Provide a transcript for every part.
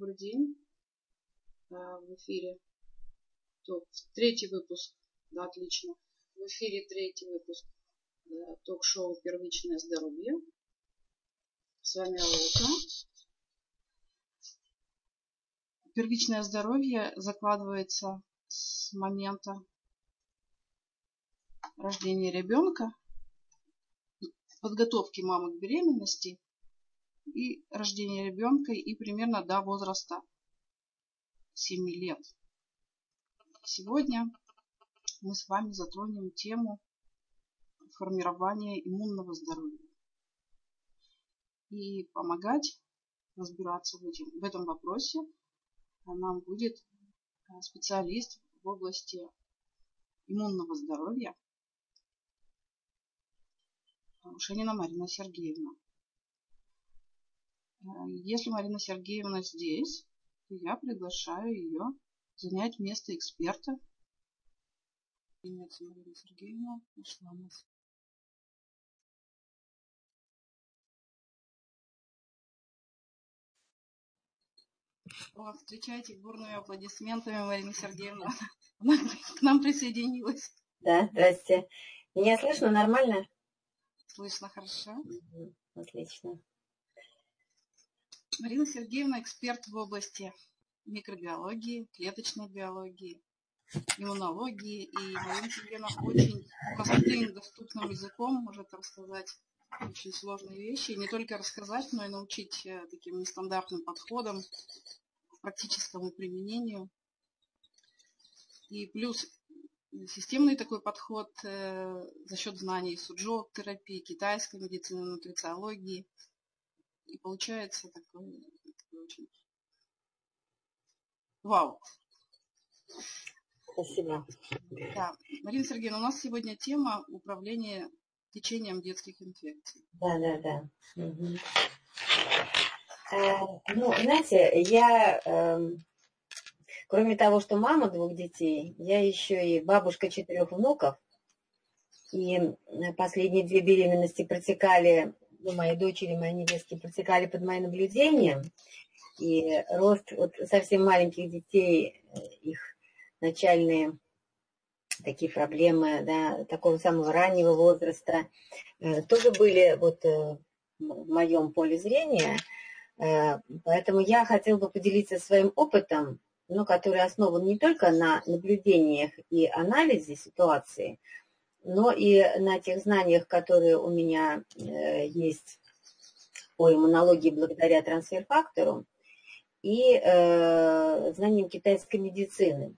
добрый день. А, в эфире третий выпуск, да, отлично. В эфире третий выпуск да, ток-шоу «Первичное здоровье». С вами Алока. Первичное здоровье закладывается с момента рождения ребенка, подготовки мамы к беременности и рождения ребенка и примерно до возраста 7 лет. Сегодня мы с вами затронем тему формирования иммунного здоровья. И помогать разбираться в, этим, в этом вопросе нам будет э, специалист в области иммунного здоровья Шенина Марина Сергеевна. Э, если Марина Сергеевна здесь, то я приглашаю ее занять место эксперта. Привет, Марина Сергеевна, нашла нас. О, встречайте бурными аплодисментами Марина Сергеевна. Она к нам присоединилась. Да, здрасте. Меня слышно нормально? Слышно хорошо. Отлично. Марина Сергеевна эксперт в области микробиологии, клеточной биологии, иммунологии. И Марина Сергеевна очень простым, доступным языком может рассказать очень сложные вещи. И не только рассказать, но и научить э, таким нестандартным подходам, практическому применению. И плюс системный такой подход э, за счет знаний суджок терапии, китайской медицины, нутрициологии – и получается такой, такой очень... Вау! Спасибо. Да. Марина Сергеевна, у нас сегодня тема управления течением детских инфекций. Да, да, да. Угу. Э, ну, знаете, я, э, кроме того, что мама двух детей, я еще и бабушка четырех внуков. И последние две беременности протекали ну, моей дочери, моей невестки протекали под моим наблюдением. И рост вот совсем маленьких детей, э, их начальные такие проблемы, да, такого самого раннего возраста, э, тоже были вот э, в моем поле зрения. Поэтому я хотела бы поделиться своим опытом, но который основан не только на наблюдениях и анализе ситуации, но и на тех знаниях, которые у меня э, есть по иммунологии благодаря трансфер-фактору, и э, знаниям китайской медицины.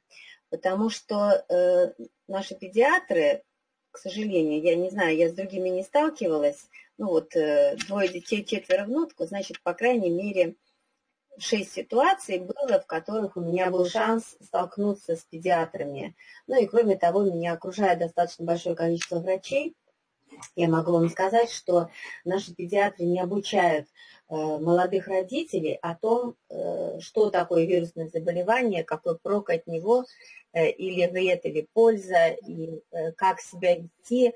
Потому что э, наши педиатры, к сожалению, я не знаю, я с другими не сталкивалась, ну вот э, двое детей, четверо внутков, значит, по крайней мере, шесть ситуаций было, в которых у меня был шанс столкнуться с педиатрами. Ну и кроме того, меня окружает достаточно большое количество врачей. Я могу вам сказать, что наши педиатры не обучают э, молодых родителей о том, э, что такое вирусное заболевание, какой прок от него, э, или вред, или польза, и э, как себя вести э,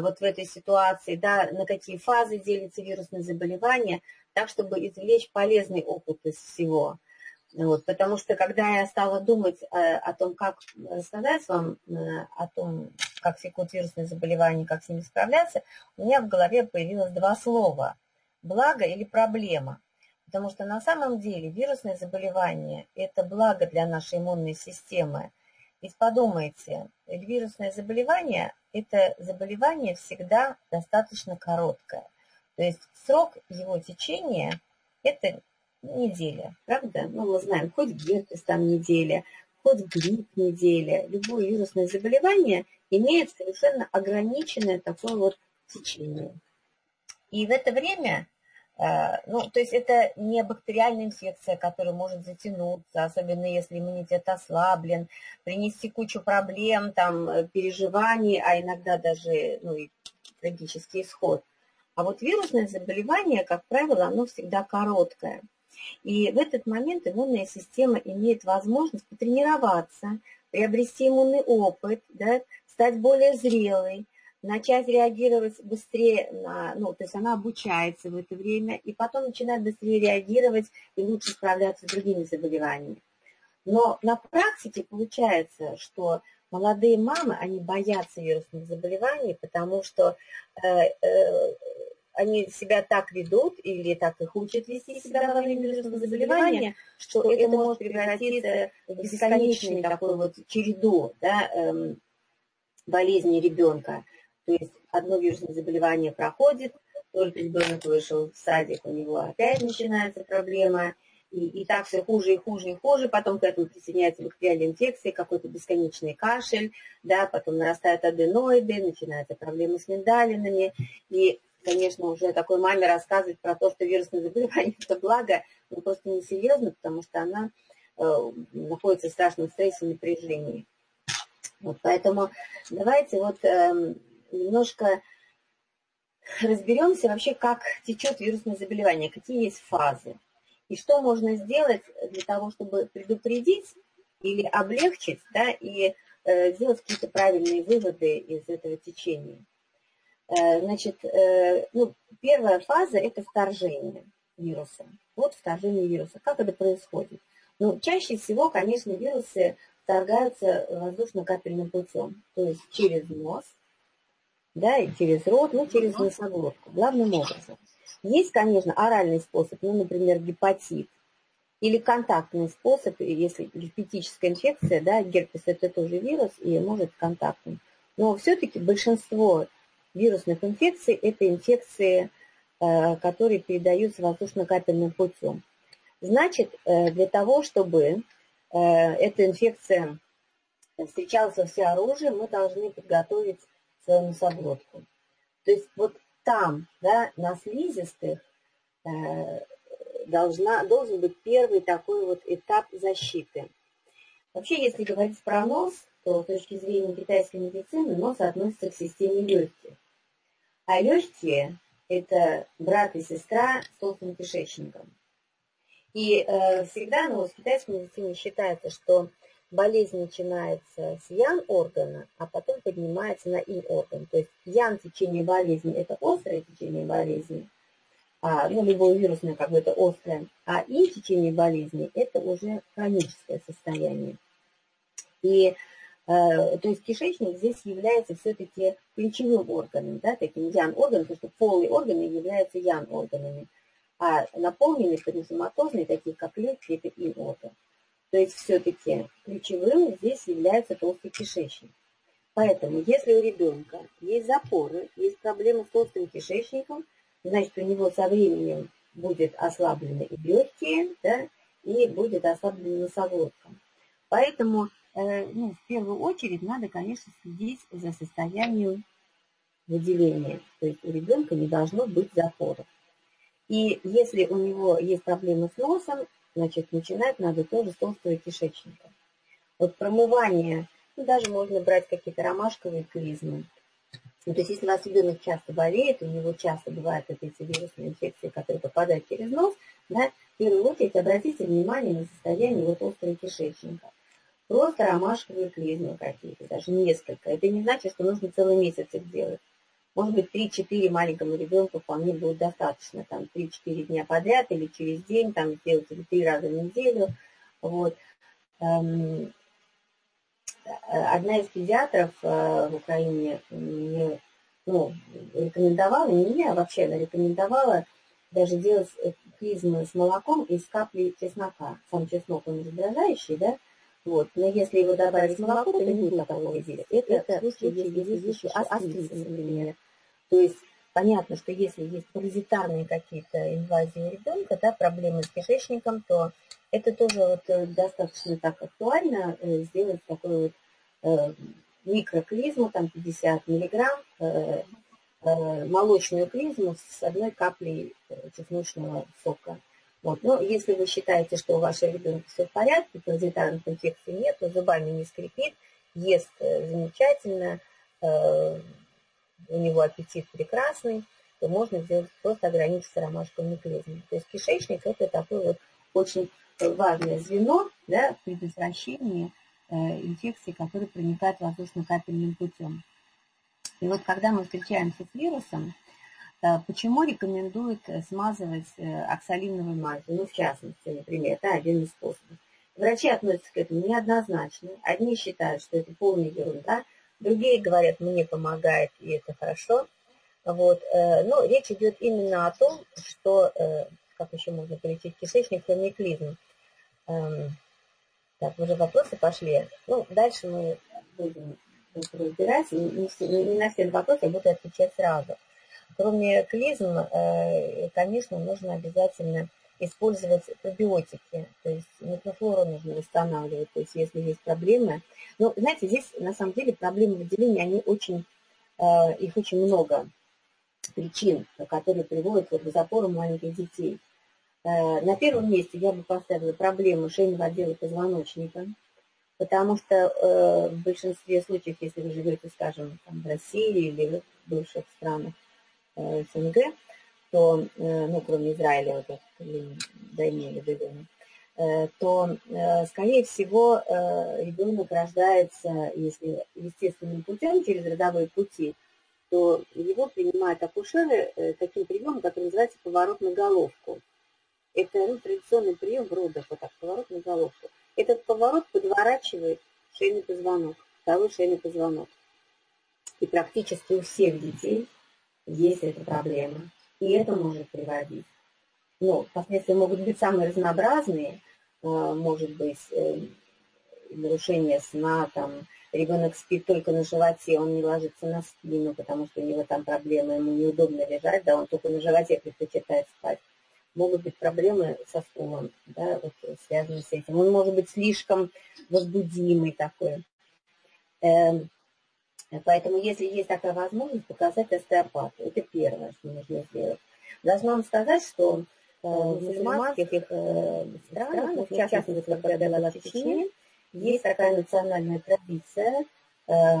вот в этой ситуации, да, на какие фазы делится вирусное заболевание – так, чтобы извлечь полезный опыт из всего. Вот, потому что когда я стала думать э, о том, как рассказать вам э, о том, как секут вирусные заболевания, как с ними справляться, у меня в голове появилось два слова – благо или проблема. Потому что на самом деле вирусное заболевание – это благо для нашей иммунной системы. Ведь подумайте, вирусное заболевание – это заболевание всегда достаточно короткое – то есть срок его течения – это неделя, правда? Ну, мы знаем, хоть герпес там неделя, хоть грипп неделя. Любое вирусное заболевание имеет совершенно ограниченное такое вот течение. И в это время, э, ну, то есть это не бактериальная инфекция, которая может затянуться, особенно если иммунитет ослаблен, принести кучу проблем, там, переживаний, а иногда даже, ну, и трагический исход. А вот вирусное заболевание, как правило, оно всегда короткое. И в этот момент иммунная система имеет возможность потренироваться, приобрести иммунный опыт, да, стать более зрелой, начать реагировать быстрее, на, ну, то есть она обучается в это время, и потом начинает быстрее реагировать и лучше справляться с другими заболеваниями. Но на практике получается, что молодые мамы, они боятся вирусных заболеваний, потому что э, э, они себя так ведут или так их учат вести себя во время вирусного заболевания, что, это может превратиться в бесконечную такую вот череду да, эм, болезни ребенка. То есть одно вирусное заболевание проходит, только ребенок вышел в садик, у него опять начинается проблема, и, и так все хуже и хуже и хуже, потом к этому присоединяется бактериальная инфекция, какой-то бесконечный кашель, да, потом нарастают аденоиды, начинаются проблемы с миндалинами, и конечно, уже такой маме рассказывать про то, что вирусное заболевание – это благо, ну, просто несерьезно, потому что она э, находится в страшном стрессе и напряжении. Вот, поэтому давайте вот э, немножко разберемся вообще, как течет вирусное заболевание, какие есть фазы. И что можно сделать для того, чтобы предупредить или облегчить, да, и э, сделать какие-то правильные выводы из этого течения. Э, значит, э, ну, первая фаза – это вторжение вируса. Вот вторжение вируса. Как это происходит? Ну, чаще всего, конечно, вирусы вторгаются воздушно-капельным путем, то есть через нос, да, и через рот, ну, через носоглотку, главным образом. Есть, конечно, оральный способ, ну, например, гепатит, или контактный способ, если герпетическая инфекция, да, герпес это тоже вирус и может контактный. Но все-таки большинство вирусных инфекций – это инфекции, э, которые передаются воздушно-капельным путем. Значит, э, для того, чтобы э, эта инфекция встречалась во всеоружии, мы должны подготовить свою носоглотку. То есть вот там, да, на слизистых, должна, должен быть первый такой вот этап защиты. Вообще, если говорить про нос, то с точки зрения китайской медицины нос относится к системе легких. А легкие – это брат и сестра с толстым кишечником. И э, всегда ну, в китайской медицине считается, что болезнь начинается с ян-органа, а потом поднимается на ин-орган. То есть ян течение болезни – это острое течение болезни, а, ну, любое вирусное как бы это острое, а ин течение болезни – это уже хроническое состояние. И Э, то есть кишечник здесь является все-таки ключевым органом, да, таким ян-органом, потому что полые органы являются ян-органами, а наполненные паризоматозные, такие как легкие, это ин-орган. То есть все-таки ключевым здесь является толстый кишечник. Поэтому, если у ребенка есть запоры, есть проблемы с толстым кишечником, значит, у него со временем будет ослаблены и легкие, да, и будет ослаблена носоглотка. Поэтому Э, ну, в первую очередь надо, конечно, следить за состоянием выделения. То есть у ребенка не должно быть запоров. И если у него есть проблемы с носом, значит, начинать надо тоже с толстого кишечника. Вот промывание, ну, даже можно брать какие-то ромашковые клизмы. Ну, то есть если у вас ребенок часто болеет, у него часто бывают вот эти вирусные инфекции, которые попадают через нос, да, в первую очередь обратите внимание на состояние вот толстого кишечника. Просто ромашковые клизмы какие-то, даже несколько. Это не значит, что нужно целый месяц их делать. Может быть, 3-4 маленькому ребенку вполне будет достаточно. Там 3-4 дня подряд или через день, там сделать или 3 раза в неделю. Вот. Одна из педиатров э, в Украине мне ну, рекомендовала, не мне, а вообще она рекомендовала даже делать клизмы с молоком из капли чеснока. Сам чеснок, он раздражающий, да, вот. Но если его добавить в молоко, то не будет такого действия. Это, это в случае, если есть астриtis, например. То есть понятно, что если есть паразитарные какие-то инвазии у ребенка, да, проблемы с кишечником, то это тоже вот э, достаточно так актуально э, сделать такой вот э, микроклизму, там 50 миллиграмм, молочную клизму с одной каплей чесночного сока. Вот. Но если вы считаете, что у вашего ребенка все в порядке, паразитарных инфекций нет, зубами не скрипит, ест замечательно, у него аппетит прекрасный, то можно сделать, просто ограничиться ромашковыми клизмами. То есть кишечник это такое вот очень важное звено да, в предотвращении э, инфекции, которые проникают воздушно-капельным путем. И вот когда мы встречаемся с вирусом, э, почему рекомендуют смазывать оксалиновой мазью? Ну, в частности, например, это один из способов. Врачи относятся к этому неоднозначно. Одни считают, что это полная ерунда, другие говорят, мне помогает, и это хорошо. Вот. Но речь идет именно о том, что, как еще можно полечить кишечник, хрониклизм. Эм, так, уже вопросы пошли. Ну, дальше мы будем разбирать. Не, не, на все вопросы я буду отвечать сразу. Кроме клизм, э, конечно, нужно обязательно использовать пробиотики, то есть микрофлору нужно восстанавливать, то есть если есть проблемы. Но, знаете, здесь на самом деле проблемы выделения, они очень, э, их очень много причин, которые приводят вот, к запору маленьких детей. Э, на первом месте я бы поставила проблему шейного отдела позвоночника, потому что э, в большинстве случаев, если вы живете, скажем, там, в России или в бывших странах э, СНГ, то, ну, кроме Израиля, вот, да, имели в то, скорее всего, ребенок рождается, если естественным путем, через родовые пути, то его принимают акушеры таким приемом, который называется поворот на головку. Это ну, традиционный прием в родах, вот так, поворот на головку. Этот поворот подворачивает шейный позвонок, второй шейный позвонок. И практически у всех детей есть эта проблема. И это может приводить. Но последствия могут быть самые разнообразные. А, может быть, э, нарушение сна, там, ребенок спит только на животе, он не ложится на спину, потому что у него там проблемы, ему неудобно лежать, да, он только на животе предпочитает спать могут быть проблемы со стулом, да, вот, связанные с этим. Он может быть слишком возбудимый такой. Эм, поэтому, если есть такая возможность, показать остеопату. Это первое, что нужно сделать. Должна вам сказать, что э, в мусульманских э, странах, в частности, когда я была в Чечне, есть такая национальная традиция э,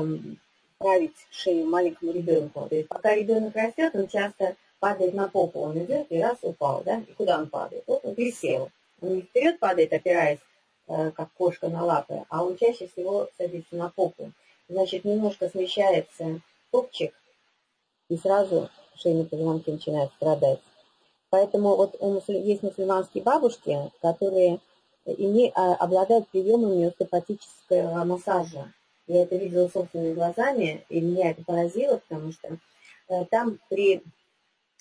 править шею маленькому ребенку. То есть пока ребенок растет, он часто падает на попу, он идет и раз упал, да, и куда он падает? Вот он пересел. Он не вперед падает, опираясь, э, как кошка на лапы, а он чаще всего садится на попу. Значит, немножко смещается попчик, и сразу шейные позвонки начинают страдать. Поэтому вот у мусуль... есть мусульманские бабушки, которые име... А, обладают приемами остеопатического массажа. Я это видела собственными глазами, и меня это поразило, потому что э, там при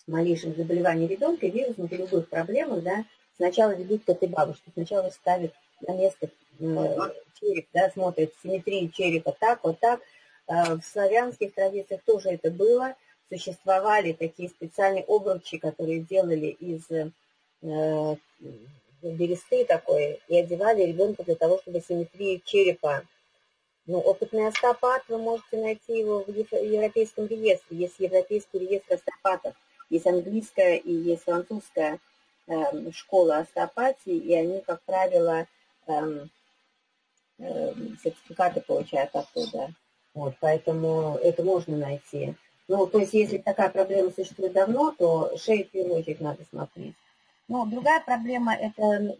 малейшем заболевании ребенка, вирусных или любых проблемах, да, сначала ведут к этой бабушке, сначала ставят на место э, череп, да, смотрят симметрию черепа так, вот так. Э, в славянских традициях тоже это было. Существовали такие специальные обручи, которые делали из э, бересты такой и одевали ребенка для того, чтобы симметрию черепа ну, опытный остеопат, вы можете найти его в Европейском реестре. Есть Европейский реестр остеопатов. Есть английская и есть французская э, школа остеопатии, и они, как правило, э, э, сертификаты получают оттуда. Вот, поэтому это можно найти. Ну, то есть, если такая проблема существует давно, то шею в первую очередь надо смотреть. Но другая проблема – это,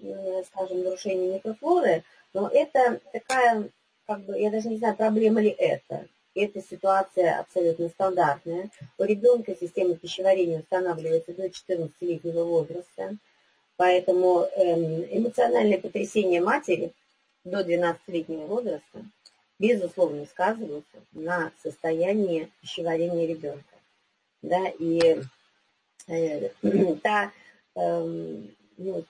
скажем, нарушение микрофлоры, но это такая, как бы, я даже не знаю, проблема ли это. Эта ситуация абсолютно стандартная. У ребенка система пищеварения устанавливается до 14-летнего возраста, поэтому эм, эмоциональное потрясение матери до 12-летнего возраста безусловно сказываются на состоянии пищеварения ребенка. Да, и э, та э, ну,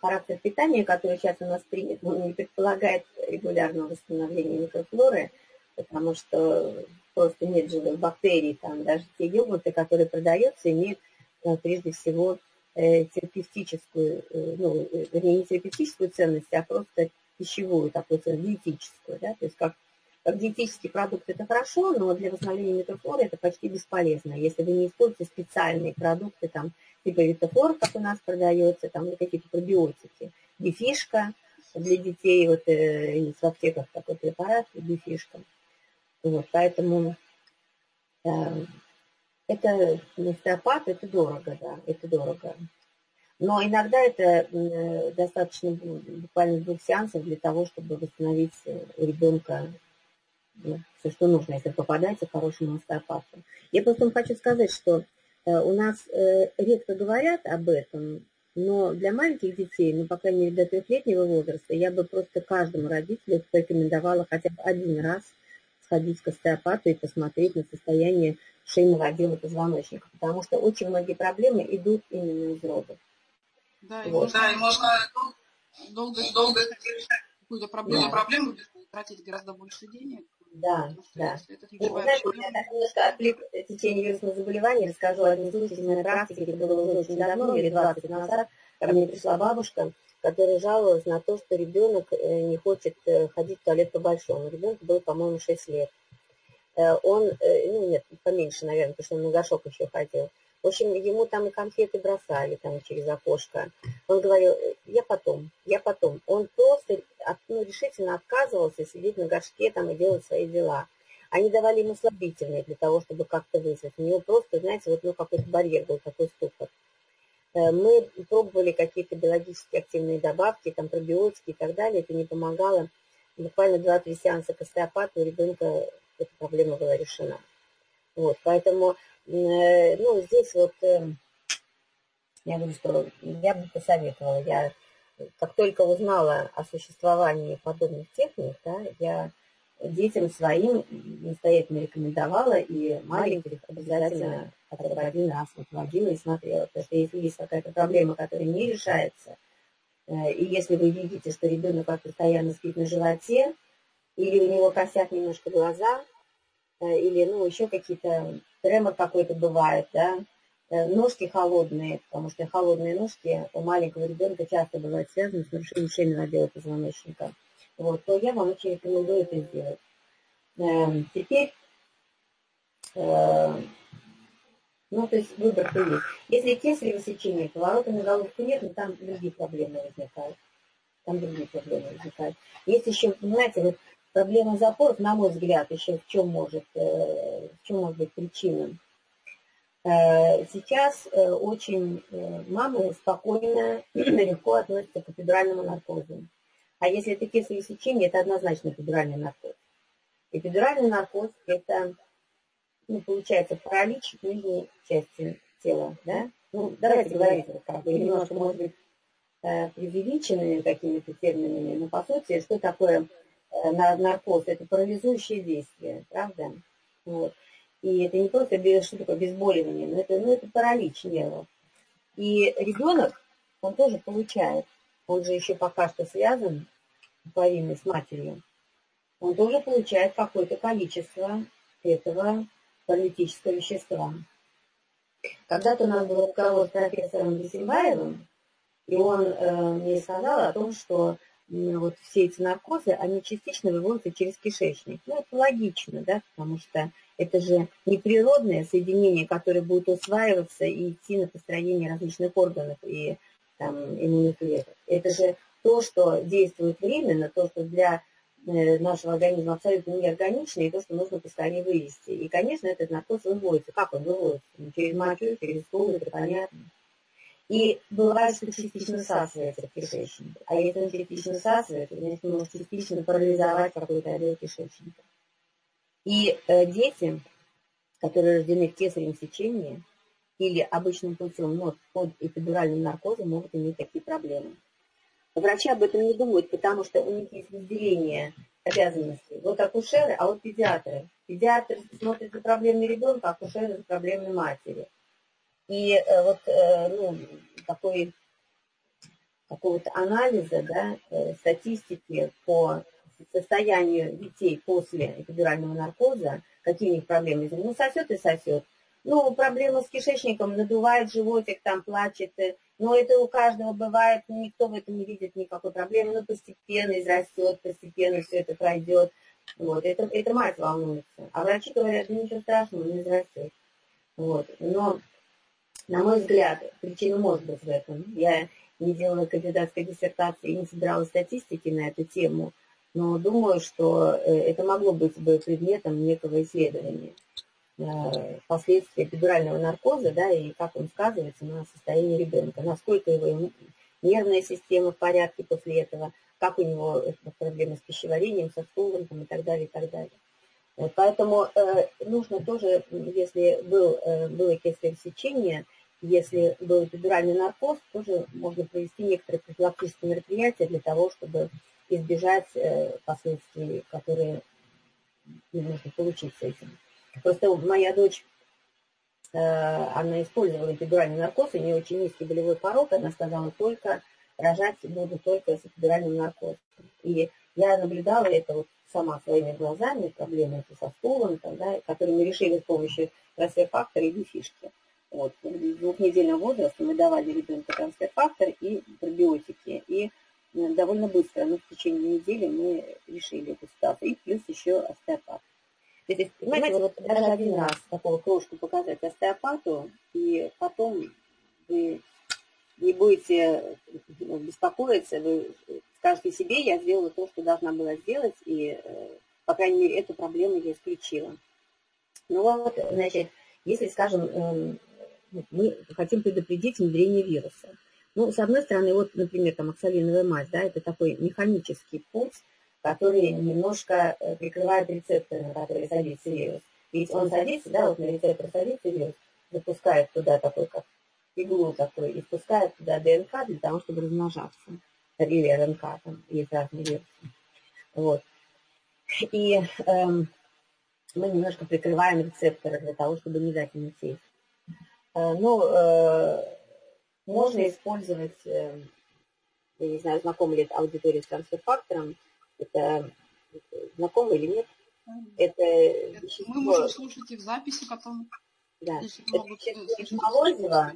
характер питания, который сейчас у нас принят, он не предполагает регулярного восстановления микрофлоры, потому что просто нет живых бактерий, там даже те йогурты, которые продаются, имеют э, прежде всего э, терапевтическую, э, ну, вернее, не терапевтическую ценность, а просто пищевую, такую ценность, диетическую, да, то есть как, как диетический продукт это хорошо, но для восстановления метафлоры это почти бесполезно, если вы не используете специальные продукты, там, типа витофлор, как у нас продается, там, или какие-то пробиотики, бифишка для детей, вот э, в аптеках такой препарат, бифишка, вот, поэтому э, это остеопат, это дорого, да, это дорого. Но иногда это э, достаточно буквально двух сеансов для того, чтобы восстановить у ребенка ну, все, что нужно, если попадаете к хорошему остеопату. Я просто вам хочу сказать, что э, у нас э, редко говорят об этом, но для маленьких детей, ну, по крайней мере, до трехлетнего возраста, я бы просто каждому родителю порекомендовала хотя бы один раз сходить к остеопату и посмотреть на состояние шейного отдела позвоночника, потому что очень многие проблемы идут именно из родов. Да, и вот. можно, да, и можно долго, долго какую-то проблему, да. проблему тратить гораздо больше денег. Да, да. И, знаете, я так немножко отвлек течение вирусных заболеваний, расскажу один случай из моей практики, это было уже очень давно, лет 20 назад, ко мне пришла бабушка, которая жаловалась на то, что ребенок э, не хочет э, ходить в туалет по-большому. Ребенку было, по-моему, 6 лет. Э, он, ну нет, поменьше, наверное, потому что он на горшок еще ходил. В общем, ему там и конфеты бросали там через окошко. Он говорил, я потом, я потом. Он просто ну, решительно отказывался сидеть на горшке там и делать свои дела. Они давали ему слабительные для того, чтобы как-то вызвать. У него просто, знаете, вот ну, какой-то барьер был, такой ступор. Э, мы пробовали какие-то биологически активные добавки, там пробиотики и так далее, это не помогало. Буквально 2-3 сеанса к остеопату у ребенка эта проблема была решена. Вот, поэтому ну, здесь вот э, я говорю, что я бы посоветовала. Я как только узнала о существовании подобных техник, да, я детям своим настоятельно рекомендовала, и маленьких обязательно хотя бы один раз вот водила и смотрела. Потому что если есть какая-то проблема, которая не решается, э, и если вы видите, что ребенок постоянно спит на животе, или у него косят немножко глаза, или ну, еще какие-то тремор какой-то бывает, да, э, ножки холодные, потому что холодные ножки у маленького ребенка часто бывают связаны с нарушением шейного отдела позвоночника. Вот, то я вам очень рекомендую это сделать. Эм, теперь, э, ну, то есть выбор-то есть. Если кесарево сечение, поворота на головку нет, но там другие проблемы возникают. Там другие проблемы возникают. Есть еще, понимаете, вот Проблема запоров, на мой взгляд, еще в чем может, э, в чем может быть причина. Э, сейчас э, очень мамы спокойно, легко относятся к эпидуральному наркозу. А если это кесарево сечение, это однозначно эпидуральный наркоз. Эпидуральный наркоз – это, ну, получается, паралич нижней части тела, да? Ну, давайте говорить, как бы, немножко, может быть, преувеличенными какими-то терминами, но, по сути, что такое на наркоз, это парализующее действие, правда? Вот. И это не просто что такое обезболивание, но это, ну, это паралич нервов. И ребенок, он тоже получает, он же еще пока что связан половиной с матерью, он тоже получает какое-то количество этого паралитического вещества. Когда-то у нас был разговор с профессором Бесимбаевым, и он э, мне сказал о том, что вот все эти наркозы, они частично выводятся через кишечник. Ну, это логично, да, потому что это же неприродное соединение, которое будет усваиваться и идти на построение различных органов и там, иммунных клеток. Это же то, что действует временно, то, что для э, нашего организма абсолютно неорганично, и то, что нужно поскорее вывести. И, конечно, этот наркоз выводится. Как он выводится? Ну, через мочу, через стул, это понятно. И бывает, что частично всасывается в кишечник. А если он частично всасывается, значит, он может частично парализовать какой-то отдел кишечника. И э, дети, которые рождены в кесаревом сечении или обычным путем, но под эпидуральным наркозом, могут иметь такие проблемы. Врачи об этом не думают, потому что у них есть разделение обязанностей. Вот акушеры, а вот педиатры. Педиатр смотрит за проблемой ребенка, а акушеры за проблемой матери. И э, вот э, ну, такой какого-то анализа, да, э, статистики по состоянию детей после эпидурального наркоза, какие у них проблемы. Ну, сосет и сосет. Ну, проблема с кишечником, надувает животик, там плачет. Но это у каждого бывает, никто в этом не видит никакой проблемы. Ну, постепенно израстет, постепенно все это пройдет. Вот, это, это мать волнуется. А врачи говорят, ну, ничего страшного, не израстет. Вот. Но на мой взгляд, причина может быть в этом. Я не делала кандидатской диссертации не собирала статистики на эту тему, но думаю, что э, это могло быть бы предметом некого исследования э, последствий эпидурального наркоза, да, и как он сказывается на состоянии ребенка, насколько его нервная система в порядке после этого, как у него проблемы с пищеварением, со стулом и так далее, и так далее. Поэтому э, нужно тоже, если был, э, было кесарево сечение, если был эпидуральный наркоз, тоже можно провести некоторые профилактические мероприятия для того, чтобы избежать э, последствий, которые нужно получить с этим. Просто моя дочь, она использовала эпидуральный наркоз, у нее очень низкий болевой порог, она сказала только, рожать буду только с эпидуральным наркозом. И я наблюдала это вот сама своими глазами, проблемы со стулом, тогда, которые мы решили с помощью трансфер-фактора и фишки. Вот. В двухнедельном возрасте мы давали ребенку трансфер-фактор и пробиотики. И э, довольно быстро, ну, в течение недели мы решили эту ситуацию. И плюс еще остеопат. То есть, понимаете, вот даже один раз такого крошку показать остеопату, и потом вы не будете ну, беспокоиться, вы скажете себе, я сделала то, что должна была сделать, и, э, по крайней мере, эту проблему я исключила. Ну вот, значит, если, скажем, эм, мы хотим предупредить внедрение вируса. Ну, с одной стороны, вот, например, там оксалиновая мазь, да, это такой механический путь, который немножко э, прикрывает рецепторы, на которые садится вирус. Ведь он садится, да, вот на рецептор садится вирус, запускает туда такой, как иглу такой, и впускает туда ДНК для того, чтобы размножаться. Или РНК, там есть разные версии. Вот. И эм, мы немножко прикрываем рецепторы для того, чтобы не дать им сесть. Э, ну, э, можно использовать, э, я не знаю, знакома ли это аудитория с трансфер-фактором, это знакомо или нет? Это, это вещество... Мы можем слушать и в записи потом. Да, это вещество молозива,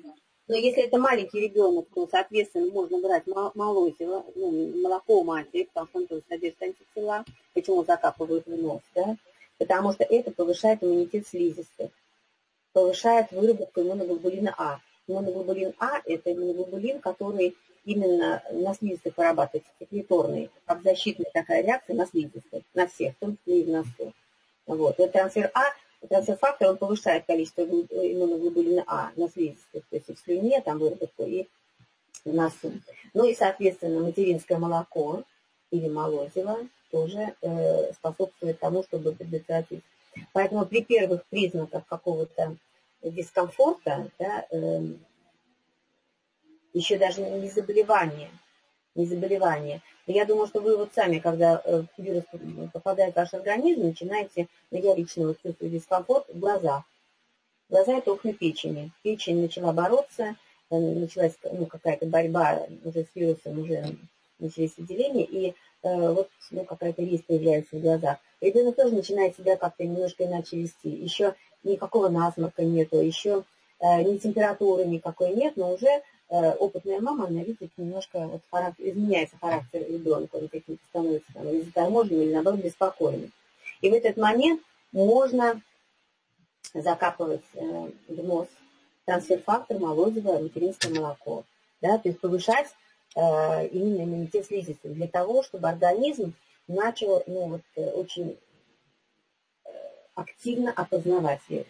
но если это маленький ребенок, то, соответственно, можно брать молозиво, ну, молоко матери, потому что он тоже содержит антитела. Почему закапывают в нос, да? Потому что это повышает иммунитет слизистых повышает выработку иммуноглобулина А. Иммуноглобулин А – это иммуноглобулин, который именно на слизистых вырабатывается, секреторный, как защитная такая реакция на слизистых, на всех, в том числе и в носу. Вот. вот трансфер А, трансфер-фактор, он повышает количество иммуноглобулина А на слизистых, то есть в слюне, там выработку и в носу. Ну и, соответственно, материнское молоко или молозиво тоже э, способствует тому, чтобы предотвратить Поэтому при первых признаках какого-то дискомфорта, да, э, еще даже не заболевание, не заболевание. Я думаю, что вы вот сами, когда э, вирус попадает в ваш организм, начинаете, я лично вот чувствую дискомфорт в глазах. Глаза это окна печени. Печень начала бороться, э, началась ну, какая-то борьба уже с вирусом, уже начались отделения, и Э, вот ну, какая-то резь появляется в глазах. Ребенок тоже начинает себя как-то немножко иначе вести. Еще никакого насморка нету, еще э, ни температуры никакой нет, но уже опытная мама, она видит немножко, вот характер, изменяется характер ребенка, он каким-то становится там, или заторможенным, или наоборот беспокойным. И в этот момент можно закапывать э, в нос трансфер-фактор, молозиво, материнское молоко. Да, то есть повышать Э, именно иммунитет слизистых, для того, чтобы организм начал ну, вот, э, очень э, активно опознавать вирус.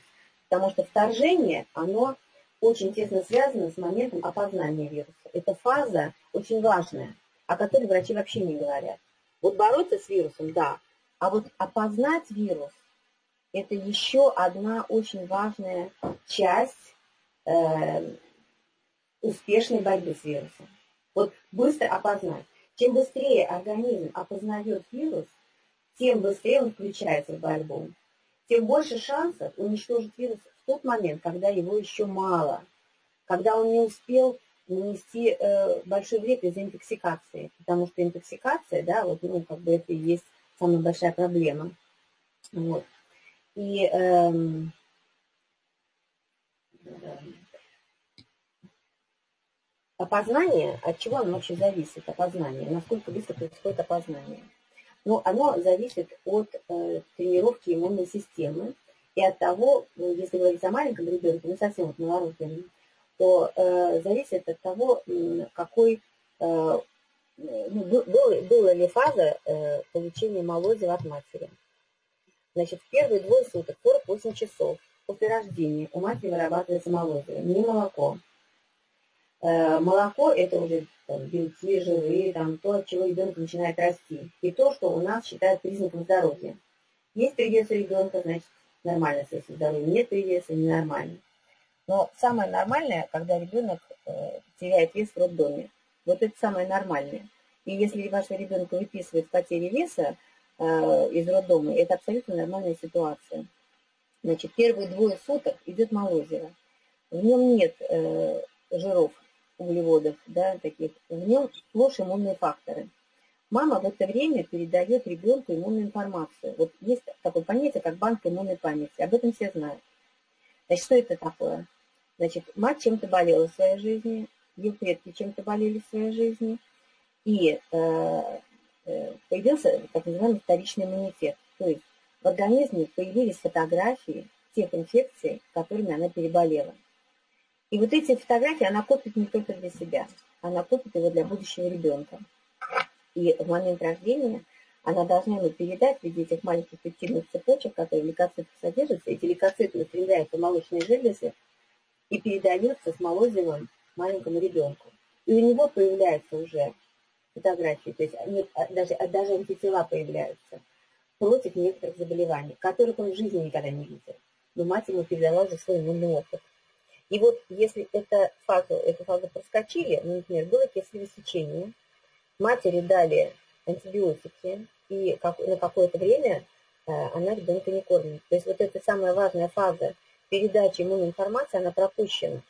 Потому что вторжение, оно очень тесно связано с моментом опознания вируса. Эта фаза очень важная, о которой врачи вообще не говорят. Вот бороться с вирусом, да, а вот опознать вирус, это еще одна очень важная часть э, успешной борьбы с вирусом. Вот быстро опознать. Чем быстрее организм опознает вирус, тем быстрее он включается в борьбу. Тем больше шансов уничтожить вирус тот момент, когда его еще мало, когда он не успел нанести э, большой вред из-за интоксикации. Потому что интоксикация, да, вот, ну, как бы это и есть самая большая проблема. Вот. И эм, Опознание, от чего оно вообще зависит, опознание, насколько быстро происходит опознание? Ну, оно зависит от э, тренировки иммунной системы и от того, ну, если говорить о маленьком ребенке, не совсем вот малоруким, то э, зависит от того, какой, э, ну, был, была ли фаза э, получения молозива от матери. Значит, в первые двое суток, 48 часов после рождения у матери вырабатывается молозиво, не молоко. Э, молоко – это уже там, белки, жиры, там, то, от чего ребенок начинает расти. И то, что у нас считают признаком здоровья. Есть привес у ребенка, значит, нормально со здоровьем. Нет привеса, ненормально. Но самое нормальное, когда ребенок э, теряет вес в роддоме. Вот это самое нормальное. И если вашего ребенка выписывают потери веса э, из роддома, это абсолютно нормальная ситуация. Значит, первые двое суток идет молозиво. В нем нет э, жиров, углеводов, да, таких. В нем сплошь иммунные факторы. Мама в это время передает ребенку иммунную информацию. Вот есть такое понятие, как банк иммунной памяти. Об этом все знают. Значит, что это такое? Значит, мать чем-то болела в своей жизни, ее предки чем-то болели в своей жизни, и э, э, появился так называемый вторичный иммунитет. То есть в организме появились фотографии тех инфекций, которыми она переболела. И вот эти фотографии она копит не только для себя, она копит его для будущего ребенка. И в момент рождения она должна ему передать виде этих маленьких пептидных цепочек, которые в лейкоцитах содержатся. Эти лейкоциты устремляются в молочные железы и передаются с молозивом маленькому ребенку. И у него появляются уже фотографии, то есть они, а, даже, а, даже антитела появляются против некоторых заболеваний, которых он в жизни никогда не видел. Но мать ему передала уже свой иммунный опыт. И вот если эта фазу, эту фазу проскочили, ну, например, было кесарево сечение, матери дали антибиотики, и как, на какое-то время э, она ребенка не кормит. То есть вот эта самая важная фаза передачи иммунной информации, она пропущена.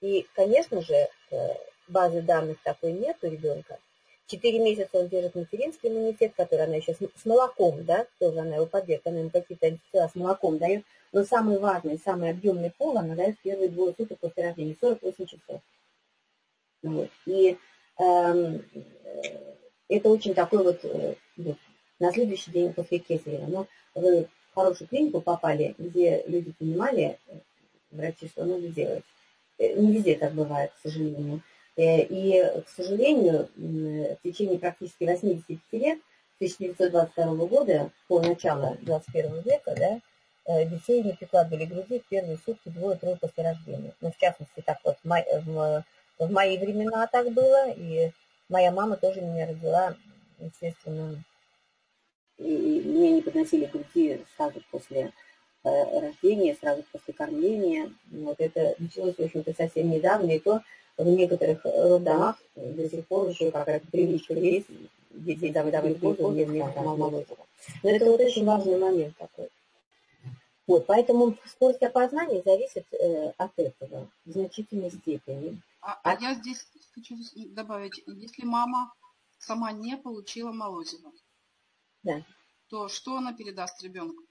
И, конечно же, э, базы данных такой нет у ребенка. Четыре месяца он держит материнский иммунитет, который она еще с, с молоком, да, тоже она его поддерживает, она ему какие-то антитела с молоком дает. Но самый важный, самый объемный пол она дает первые двое суток после рождения, 48 часов. Вот. И это очень такой вот, э, вот на следующий день после кесарева. Но вы в хорошую клинику попали, где люди понимали, э, врачи, что нужно делать. Не везде так бывает, к сожалению. Э, и, к сожалению, в течение практически 85 лет, с 1922 года по начало 21 века, да, э, детей не прикладывали груди в первые сутки двое-трое после рождения. Ну, в частности, так вот, в, в мои времена так было, и моя мама тоже меня родила, естественно, и мне не подносили груди сразу после э, рождения, сразу после кормления. Вот это началось, в общем-то, совсем недавно, и то в некоторых родах до сих пор еще какая-то привычка есть, детей давать молочного. Но это вот очень важный момент такой. Вот, поэтому скорость опознания зависит э, от этого в значительной степени. А, а я здесь хочу добавить, если мама сама не получила молозиво, да. то что она передаст ребенку?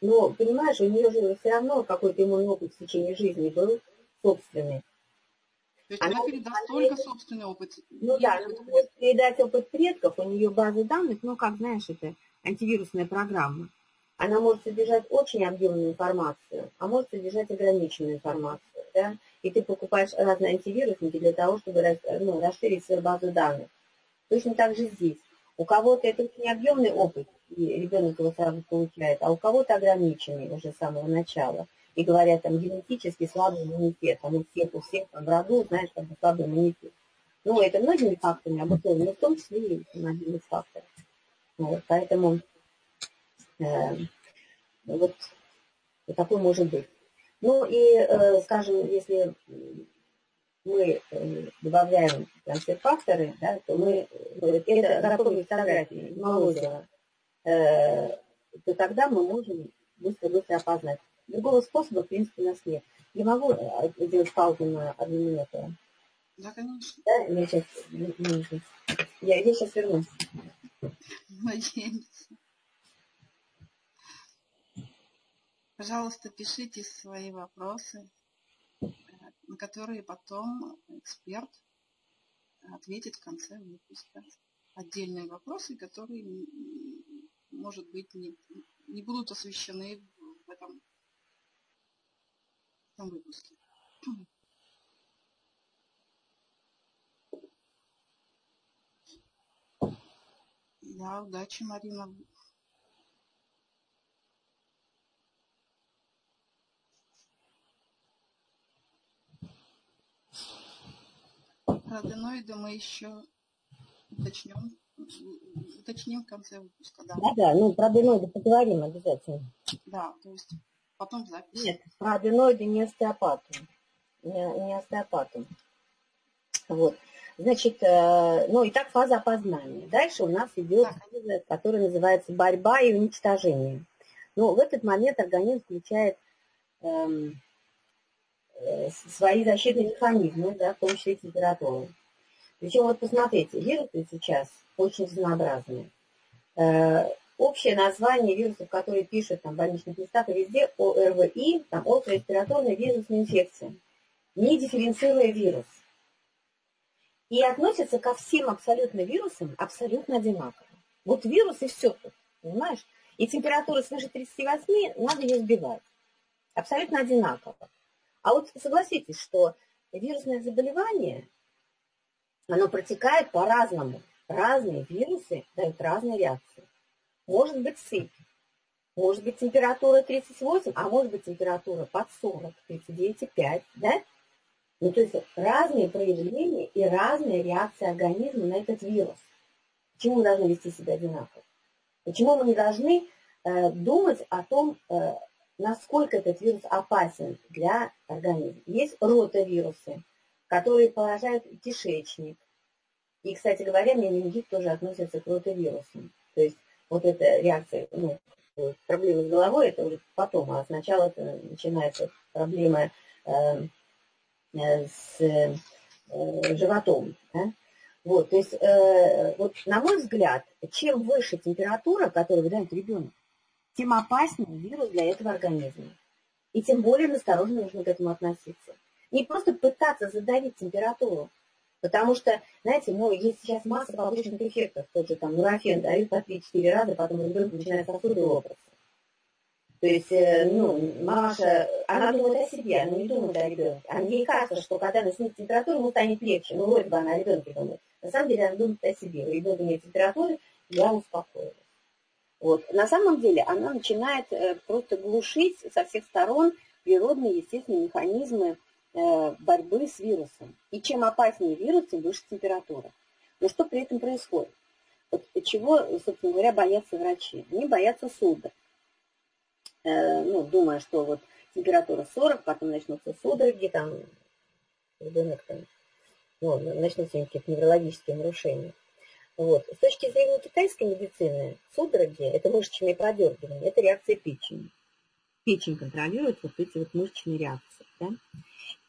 Ну, понимаешь, у нее же все равно какой-то иммунный опыт в течение жизни был собственный. То есть она, она передаст она только собственный опыт. Ну да, она может передать опыт предков, у нее база данных, ну как, знаешь, это антивирусная программа. Она может содержать очень объемную информацию, а может содержать ограниченную информацию. Да? И ты покупаешь разные антивирусники для того, чтобы ну, расширить свою базу данных. Точно так же здесь. У кого-то это очень объемный опыт, и ребенок его сразу получает, а у кого-то ограниченный уже с самого начала и говорят, там, генетически слабый иммунитет, там, у всех, у всех там, в роду, знаешь, бы слабый иммунитет. Ну, это многими факторами обусловлено, но в том числе и один из факторов. Вот, поэтому вот, вот такой может быть. Ну и, э, скажем, если мы э, добавляем трансфер-факторы, да, то мы, э, это готовые фотографии Молозова, э, то тогда мы можем быстро-быстро опознать. Другого способа, в принципе, у нас нет. Я могу э, сделать паузу на одну минуту? Да, конечно. Да, я сейчас, я, я сейчас вернусь. Надеемся. Пожалуйста, пишите свои вопросы, на которые потом эксперт ответит в конце выпуска. Отдельные вопросы, которые, может быть, не, не будут освещены в этом этом выпуске. Да, удачи, Марина. Про аденоиды мы еще уточнем уточним в конце выпуска, да. Да-да, ну про аденоиды поговорим обязательно. Да, то есть потом запись. Нет, про аденоиды не остеопату. Не, не остеопату. Вот. Значит, э, ну и так фаза опознания. Дальше у нас идет фаза, которая называется борьба и уничтожение. Но в этот момент организм включает эм, свои защитные механизмы, да, в том числе температуру. Причем вот посмотрите, вирусы сейчас очень разнообразные. Э, общее название вирусов, которые пишут там, в больничных листах и везде, ОРВИ, там, острая респираторная вирусная инфекция, не дифференцируя вирус. И относятся ко всем абсолютно вирусам абсолютно одинаково. Вот вирус и все тут, понимаешь? И температура свыше 38 надо ее сбивать. Абсолютно одинаково. А вот согласитесь, что вирусное заболевание, оно протекает по-разному. Разные вирусы дают разные реакции. Может быть сыпь, может быть температура 38, а может быть температура под 40, 39,5, да? Ну, то есть разные проявления и разные реакции организма на этот вирус. Почему мы должны вести себя одинаково? Почему мы не должны э, думать о том, э, насколько этот вирус опасен для организма? Есть ротавирусы, которые поражают кишечник. И, кстати говоря, менингит тоже относится к ротавирусам. То есть вот эта реакция, ну, проблемы с головой, это уже потом, а сначала это начинается проблема э, Э, с э, животом. Да? Вот, то есть, э, вот, на мой взгляд, чем выше температура, которую выдает ребенок, тем опаснее вирус для этого организма. И тем более осторожно нужно к этому относиться. Не просто пытаться задавить температуру, потому что, знаете, ну, есть сейчас масса побочных эффектов, тот же там нурофен дают по 3-4 раза, потом ребенок начинает сосуды лопаться. То есть, э, ну, Маша, она думает о себе, она не думает о ребенке. А мне кажется, что когда она снизит температуру, ему станет легче. Ну, вроде бы она о ребенке думает. На самом деле она думает о себе. У ребенка нет температуры, я успокоилась. Вот. На самом деле она начинает э, просто глушить со всех сторон природные, естественные механизмы э, борьбы с вирусом. И чем опаснее вирус, тем выше температура. Но что при этом происходит? Вот чего, собственно говоря, боятся врачи? Они боятся судорог. Э, ну, думая, что вот температура 40, потом начнутся судороги, там, ребенок там, ну, начнутся какие-то неврологические нарушения. Вот. С точки зрения китайской медицины, судороги – это мышечные подергивания, это реакция печени. Печень контролирует вот эти вот мышечные реакции. Да?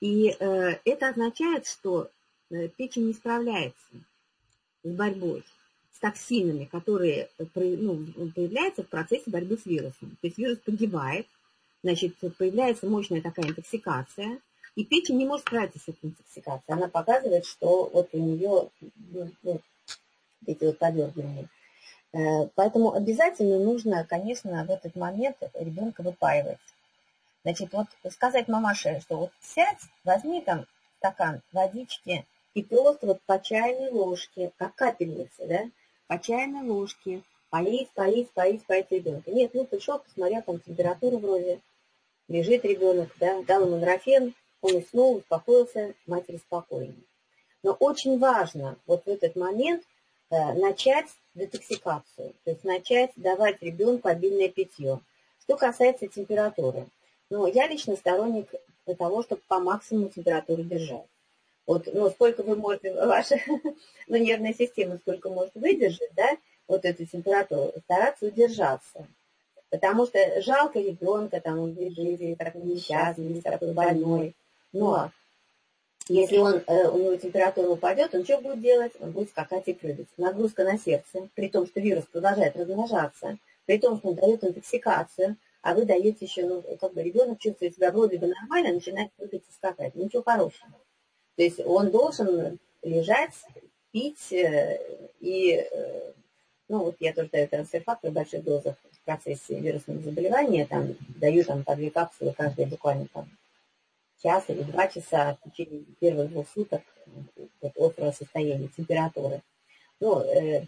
И э, это означает, что э, печень не справляется с борьбой с токсинами, которые э, ну, появляются в процессе борьбы с вирусом. То есть вирус погибает, значит, появляется мощная такая интоксикация, и печень не может справиться с этой интоксикацией. Она показывает, что вот у нее ну, ну, эти вот подергивания. Э, поэтому обязательно нужно, конечно, в этот момент ребенка выпаивать. Значит, вот сказать мамаше, что вот сядь, возьми там стакан водички и просто вот по чайной ложке, как капельница, да, по чайной ложке, поить, поить, поить, поить ребенка. Нет, ну пришел, посмотрел, там температура вроде, лежит ребенок, да, дал ему графен, он уснул, успокоился, матери спокойно. Но очень важно вот в этот момент начать детоксикацию, то есть начать давать ребенку обильное питье. Что касается температуры, ну, я лично сторонник того, чтобы по максимуму температуру держать. Вот, ну, сколько вы можете, ваша ну, нервная система сколько может выдержать, да, вот эту температуру, стараться удержаться. Потому что жалко ребенка, там он бежит, или несчастный, или больной. Но если он, э, у него температура упадет, он что будет делать? Он будет скакать и прыгать. Нагрузка на сердце, при том, что вирус продолжает размножаться, при том, что он дает интоксикацию, а вы даете еще, ну, как бы ребенок чувствует себя вроде бы нормально, начинает прыгать и скакать. Ничего хорошего. То есть он должен лежать, пить э, и, э, ну вот я тоже даю трансферфактор в больших дозах в процессе вирусного заболевания, там даю там по две капсулы каждые буквально там час или два часа в течение первых двух суток вот, острого состояния, температуры. Ну, э,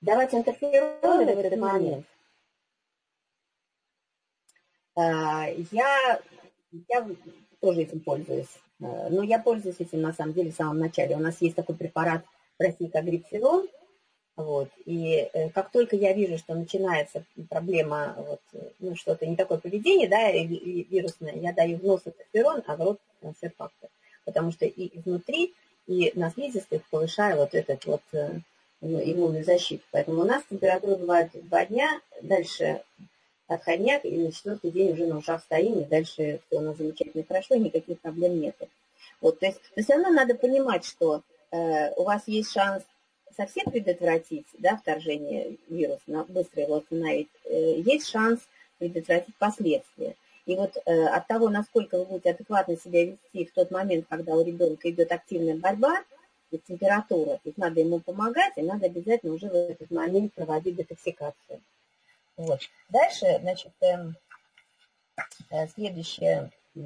давать интерфероны в этот момент э, я, я тоже этим пользуюсь. Э, но я пользуюсь этим на самом деле в самом начале. У нас есть такой препарат в России, как грипсилон. Вот. И э, как только я вижу, что начинается проблема, вот, ну, что-то не такое поведение, да, вирусное, я даю в нос интерферон, а в рот трансфер-фактор. Потому что и изнутри, и на слизистых повышаю вот этот вот э, ну, иммунную защиту. Поэтому у нас температура бывает два дня, дальше отходняк, и на четвертый день уже на ушах стоим, и дальше все у нас замечательно хорошо, никаких проблем нет. Вот, то есть, но все равно надо понимать, что э, у вас есть шанс совсем предотвратить да, вторжение вируса, быстро его остановить, есть шанс предотвратить последствия. И вот э, от того, насколько вы будете адекватно себя вести в тот момент, когда у ребенка идет активная борьба, и температура, то есть надо ему помогать, и надо обязательно уже в этот момент проводить детоксикацию. Вот. Дальше, значит, эм, э, следующая, э,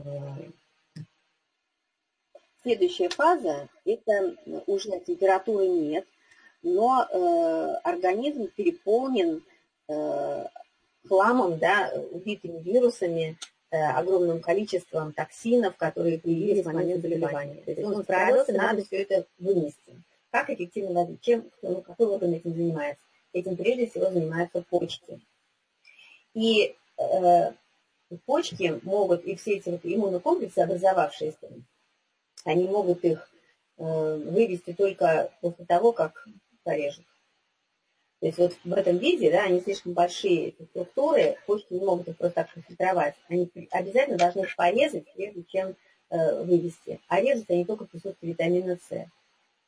следующая фаза, это уже температуры нет, но э, организм переполнен э, хламом, да, убитыми вирусами, э, огромным количеством токсинов, которые появились в момент заболевания. То есть он справился, надо все это вынести. Как эффективно, чем, ну, какой орган этим занимается? Этим прежде всего занимаются почки. И э, почки могут, и все эти вот иммунокомплексы, образовавшиеся, они могут их э, вывести только после того, как порежут. То есть вот в этом виде, да, они слишком большие структуры, почки не могут их просто так фильтровать. Они обязательно должны их порезать, прежде чем э, вывести. А режутся они только в присутствии витамина С.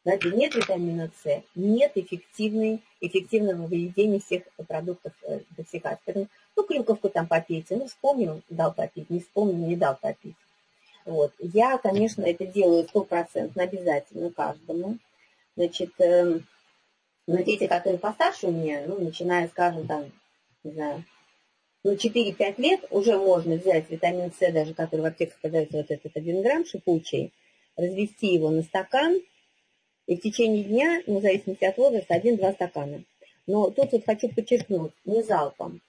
Знаете, нет витамина С, нет эффективной, эффективного выведения всех продуктов э, детоксикации. Поэтому, ну, клюковку там попейте, ну, вспомнил, дал попить, не вспомнил, не дал попить. Вот. Я, конечно, это делаю стопроцентно, обязательно каждому. Значит, э, но дети, которые постарше у меня, ну, начиная, скажем, там, не знаю, ну, 4-5 лет, уже можно взять витамин С, даже который в аптеках продается вот этот 1 грамм шипучий, развести его на стакан, и в течение дня, ну, в зависимости от возраста, 1-2 стакана. Но тут вот хочу подчеркнуть, не залпом.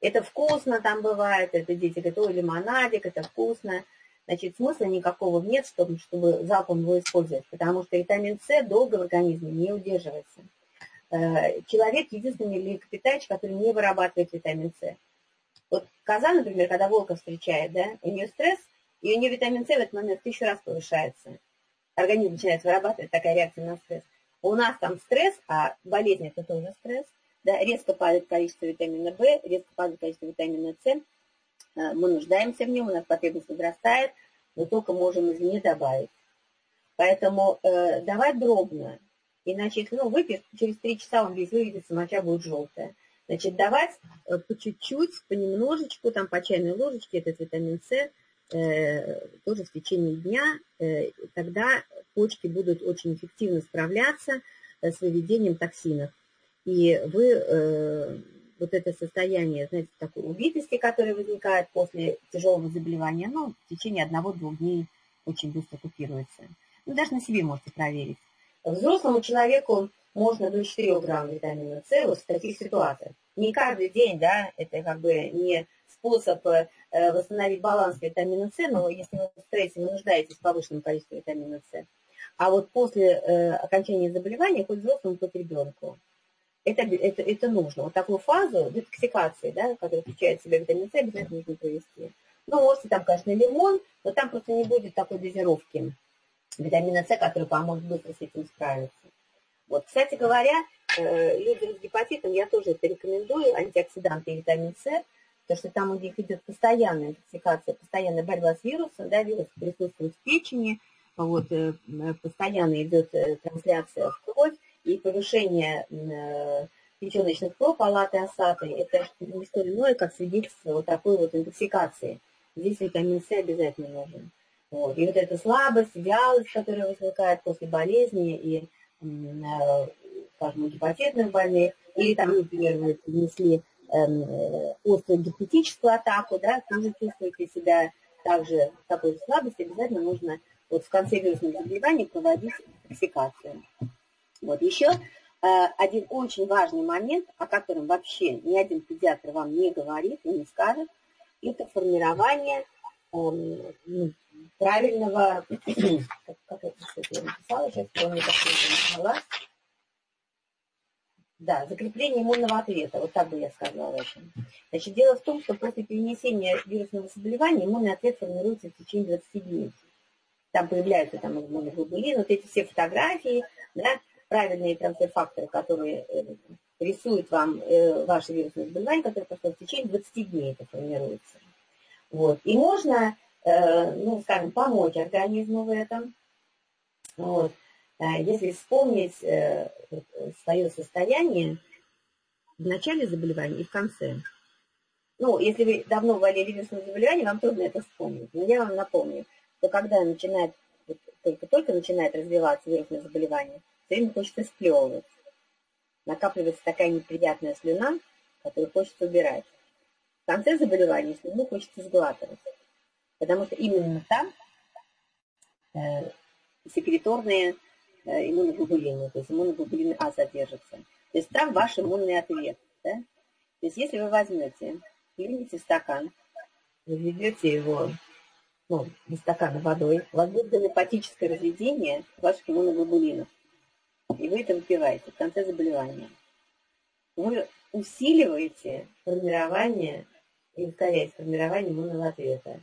Это вкусно там бывает, это дети говорят, ой, лимонадик, это вкусно. Значит, смысла никакого нет, чтобы, чтобы залпом его использовать, потому что витамин С долго в организме не удерживается. Э, человек единственный млекопитающий, который не вырабатывает витамин С. Вот коза, например, когда волка встречает, да, у нее стресс, и у нее витамин С в этот момент тысячу раз повышается. Организм начинает вырабатывать такая реакция на стресс. У нас там стресс, а болезнь это тоже стресс. Да, резко падает количество витамина В, резко падает количество витамина С. Э, мы нуждаемся в нем, у нас потребность возрастает, но только можем извне добавить. Поэтому э, давать дробно, Иначе, если ну, выпьешь, через три часа он весь выведется, моча будет желтая. Значит, давать э, по чуть-чуть, понемножечку, там по чайной ложечке, этот витамин С, э, тоже в течение дня, э, тогда почки будут очень эффективно справляться э, с выведением токсинов. И вы э, вот это состояние, знаете, такой убитости, которое возникает после тяжелого заболевания, ну, в течение одного-двух дней очень быстро купируется. Ну, даже на себе можете проверить. Взрослому человеку можно до 4 грамм витамина С вот в таких ситуациях. Не каждый день, да, это как бы не способ э, восстановить баланс витамина С, но если вы в стрессе, вы нуждаетесь в повышенном количестве витамина С. А вот после э, окончания заболевания, хоть взрослому, хоть ребенку, это, это, это нужно. Вот такую фазу детоксикации, да, которая включает в себя витамин С, обязательно нужно провести. Ну, можете там, конечно, лимон, но там просто не будет такой дозировки витамина С, который поможет быстро с этим справиться. Вот, кстати говоря, э, людям с гепатитом я тоже это рекомендую, антиоксиданты и витамин С, потому что там у них идет постоянная интоксикация, постоянная борьба с вирусом, да, вирус присутствует в печени, вот, э, постоянно идет э, трансляция в кровь, и повышение печеночных проб, палаты осаты, это не что иное, как свидетельство вот такой вот интоксикации. Здесь витамин С обязательно нужен. Вот. И вот эта слабость, вялость, которая возникает после болезни и, э, скажем, гепатитных больных, или там, например, вы перенесли эм, острую гипотетическую атаку, да, тоже чувствуете себя также такой слабости, обязательно нужно вот в конце вирусного заболевания проводить интоксикацию. Вот еще э, один очень важный момент, о котором вообще ни один педиатр вам не говорит и не скажет, это формирование ну, правильного, как, как это что я написала, сейчас помню, как я это написала, Да, закрепление иммунного ответа, вот так бы я сказала это. Значит, дело в том, что после перенесения вирусного заболевания иммунный ответ формируется в течение 20 дней. Там появляются там иммуноглобулины, вот эти все фотографии, да, правильные трансфер-факторы, которые э, рисуют вам э, ваше вирусное заболевание, которое прошло в течение 20 дней это формируется. Вот. И можно, э, ну, скажем, помочь организму в этом. Вот. А если вспомнить э, свое состояние в начале заболевания и в конце. Ну, если вы давно болели вирусным заболеванием, вам трудно это вспомнить. Но я вам напомню, что когда начинает, только-только начинает развиваться вирусное заболевание, все время хочется сплевывать. Накапливается такая неприятная слюна, которую хочется убирать. Конце заболевания слюну хочется сглатывать. Потому что именно там э, секреторные Э, иммуноглобулины, то есть иммуноглобулины А содержатся. То есть там ваш иммунный ответ. Да? То есть если вы возьмете, плюнете стакан, введете его ну, из стакана водой, у вас будет гомеопатическое разведение ваших иммуноглобулинов. И вы это выпиваете в конце заболевания. Вы усиливаете формирование и ускоряете формирование иммунного ответа.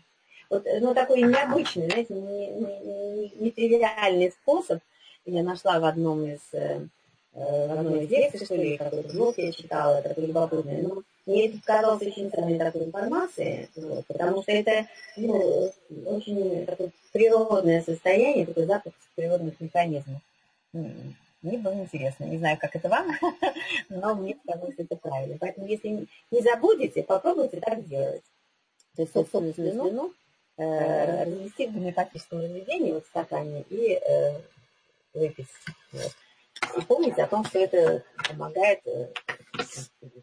Вот, ну, такой необычный, знаете, нетривиальный не, не способ – я нашла в одном из э, э, в одной из лекций, что ли, какой-то блог я читала, такой любопытный. Но мне это казалось очень ценной такой информацией, вот, потому что это ну, очень такое природное состояние, такой запуск природных механизмов. Мне было интересно, не знаю, как это вам, но мне казалось, это правильно. Поэтому, если не забудете, попробуйте так делать. То есть собственную слюну э, развести в гомеопатическом разведении вот в стакане и э, выпить. Вот. И помните о том, что это помогает э,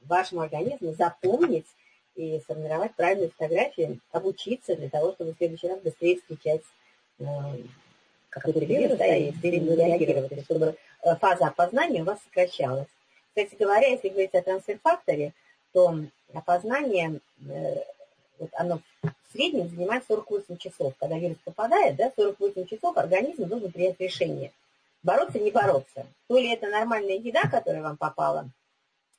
вашему организму запомнить и сформировать правильную фотографию, обучиться для того, чтобы в следующий раз быстрее встречать э, какой-то вирус, да, и быстрее реагировать, чтобы э, фаза опознания у вас сокращалась. Кстати говоря, если говорить о трансфер-факторе, то опознание, э, вот оно в среднем занимает 48 часов. Когда вирус попадает, да, 48 часов организм должен принять решение – бороться, не бороться. То ли это нормальная еда, которая вам попала,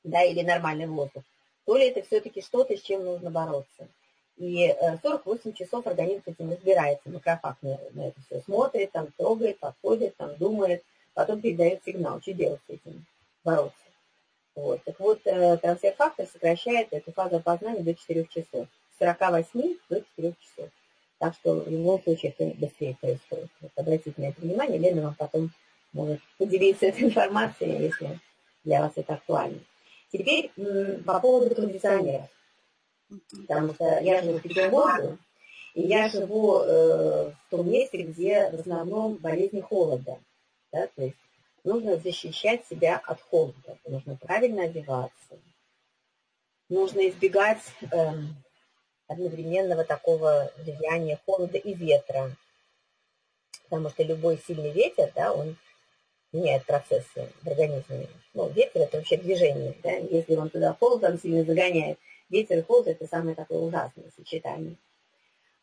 да, или нормальный воздух, то ли это все-таки что-то, с чем нужно бороться. И 48 э, часов организм с этим разбирается, макрофаг на, на это все смотрит, там трогает, подходит, там думает, потом передает сигнал, что делать с этим, бороться. Вот. Так вот, э, трансфер-фактор сокращает эту фазу опознания до 4 часов. С 48 до 4 часов. Так что в любом случае это быстрее происходит. Вот обратите на это внимание, Лена вам потом может поделиться этой информацией, если для вас это актуально. Теперь по поводу кондиционеров. Потому что я живу в Петербурге, и я живу э, в том месте, где в основном болезни холода. Да? То есть нужно защищать себя от холода, нужно правильно одеваться, нужно избегать э, одновременного такого влияния холода и ветра, потому что любой сильный ветер, да, он меняет процессы в организме. Ну, ветер – это вообще движение. Да? Если он туда холод, он сильно загоняет. Ветер и холод – это самое такое ужасное сочетание.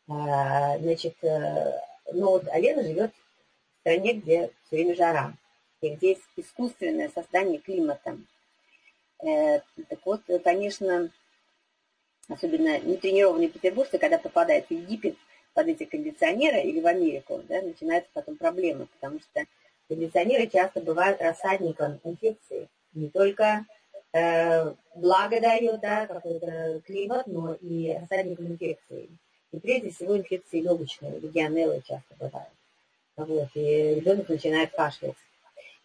А, значит, ну вот Алена живет в стране, где все время жара, и где есть искусственное создание климата. Э, так вот, конечно, особенно нетренированные петербуржцы, когда попадают в Египет под эти кондиционеры или в Америку, да, начинаются потом проблемы, потому что Кондиционеры часто бывают рассадником инфекции. Не только э, благо дает, да, какой-то климат, но и рассадником инфекции. И прежде всего инфекции легочные, легионеллы часто бывают. Вот, и ребенок начинает кашлять.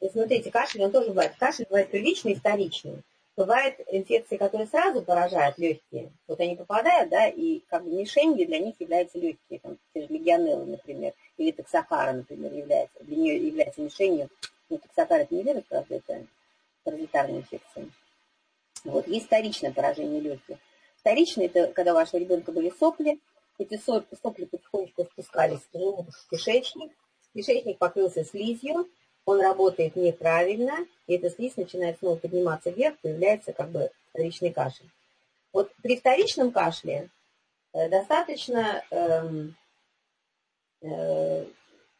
И смотрите, кашель, он тоже бывает. Кашель бывает первичный и вторичный. Бывают инфекции, которые сразу поражают легкие. Вот они попадают, да, и как бы мишенью для них являются легкие, там, те легионеллы, например, или таксохара, например, является, для нее является мишенью. Ну, таксохара это не вирус, правда, это паразитарная инфекция. Вот, есть вторичное поражение легких. Вторичное, это когда у вашего ребенка были сопли, эти сопли потихонечку спускались в кишечник, кишечник покрылся слизью, он работает неправильно, и эта слизь начинает снова подниматься вверх, появляется как бы вторичный кашель. Вот при вторичном кашле э, достаточно э, э,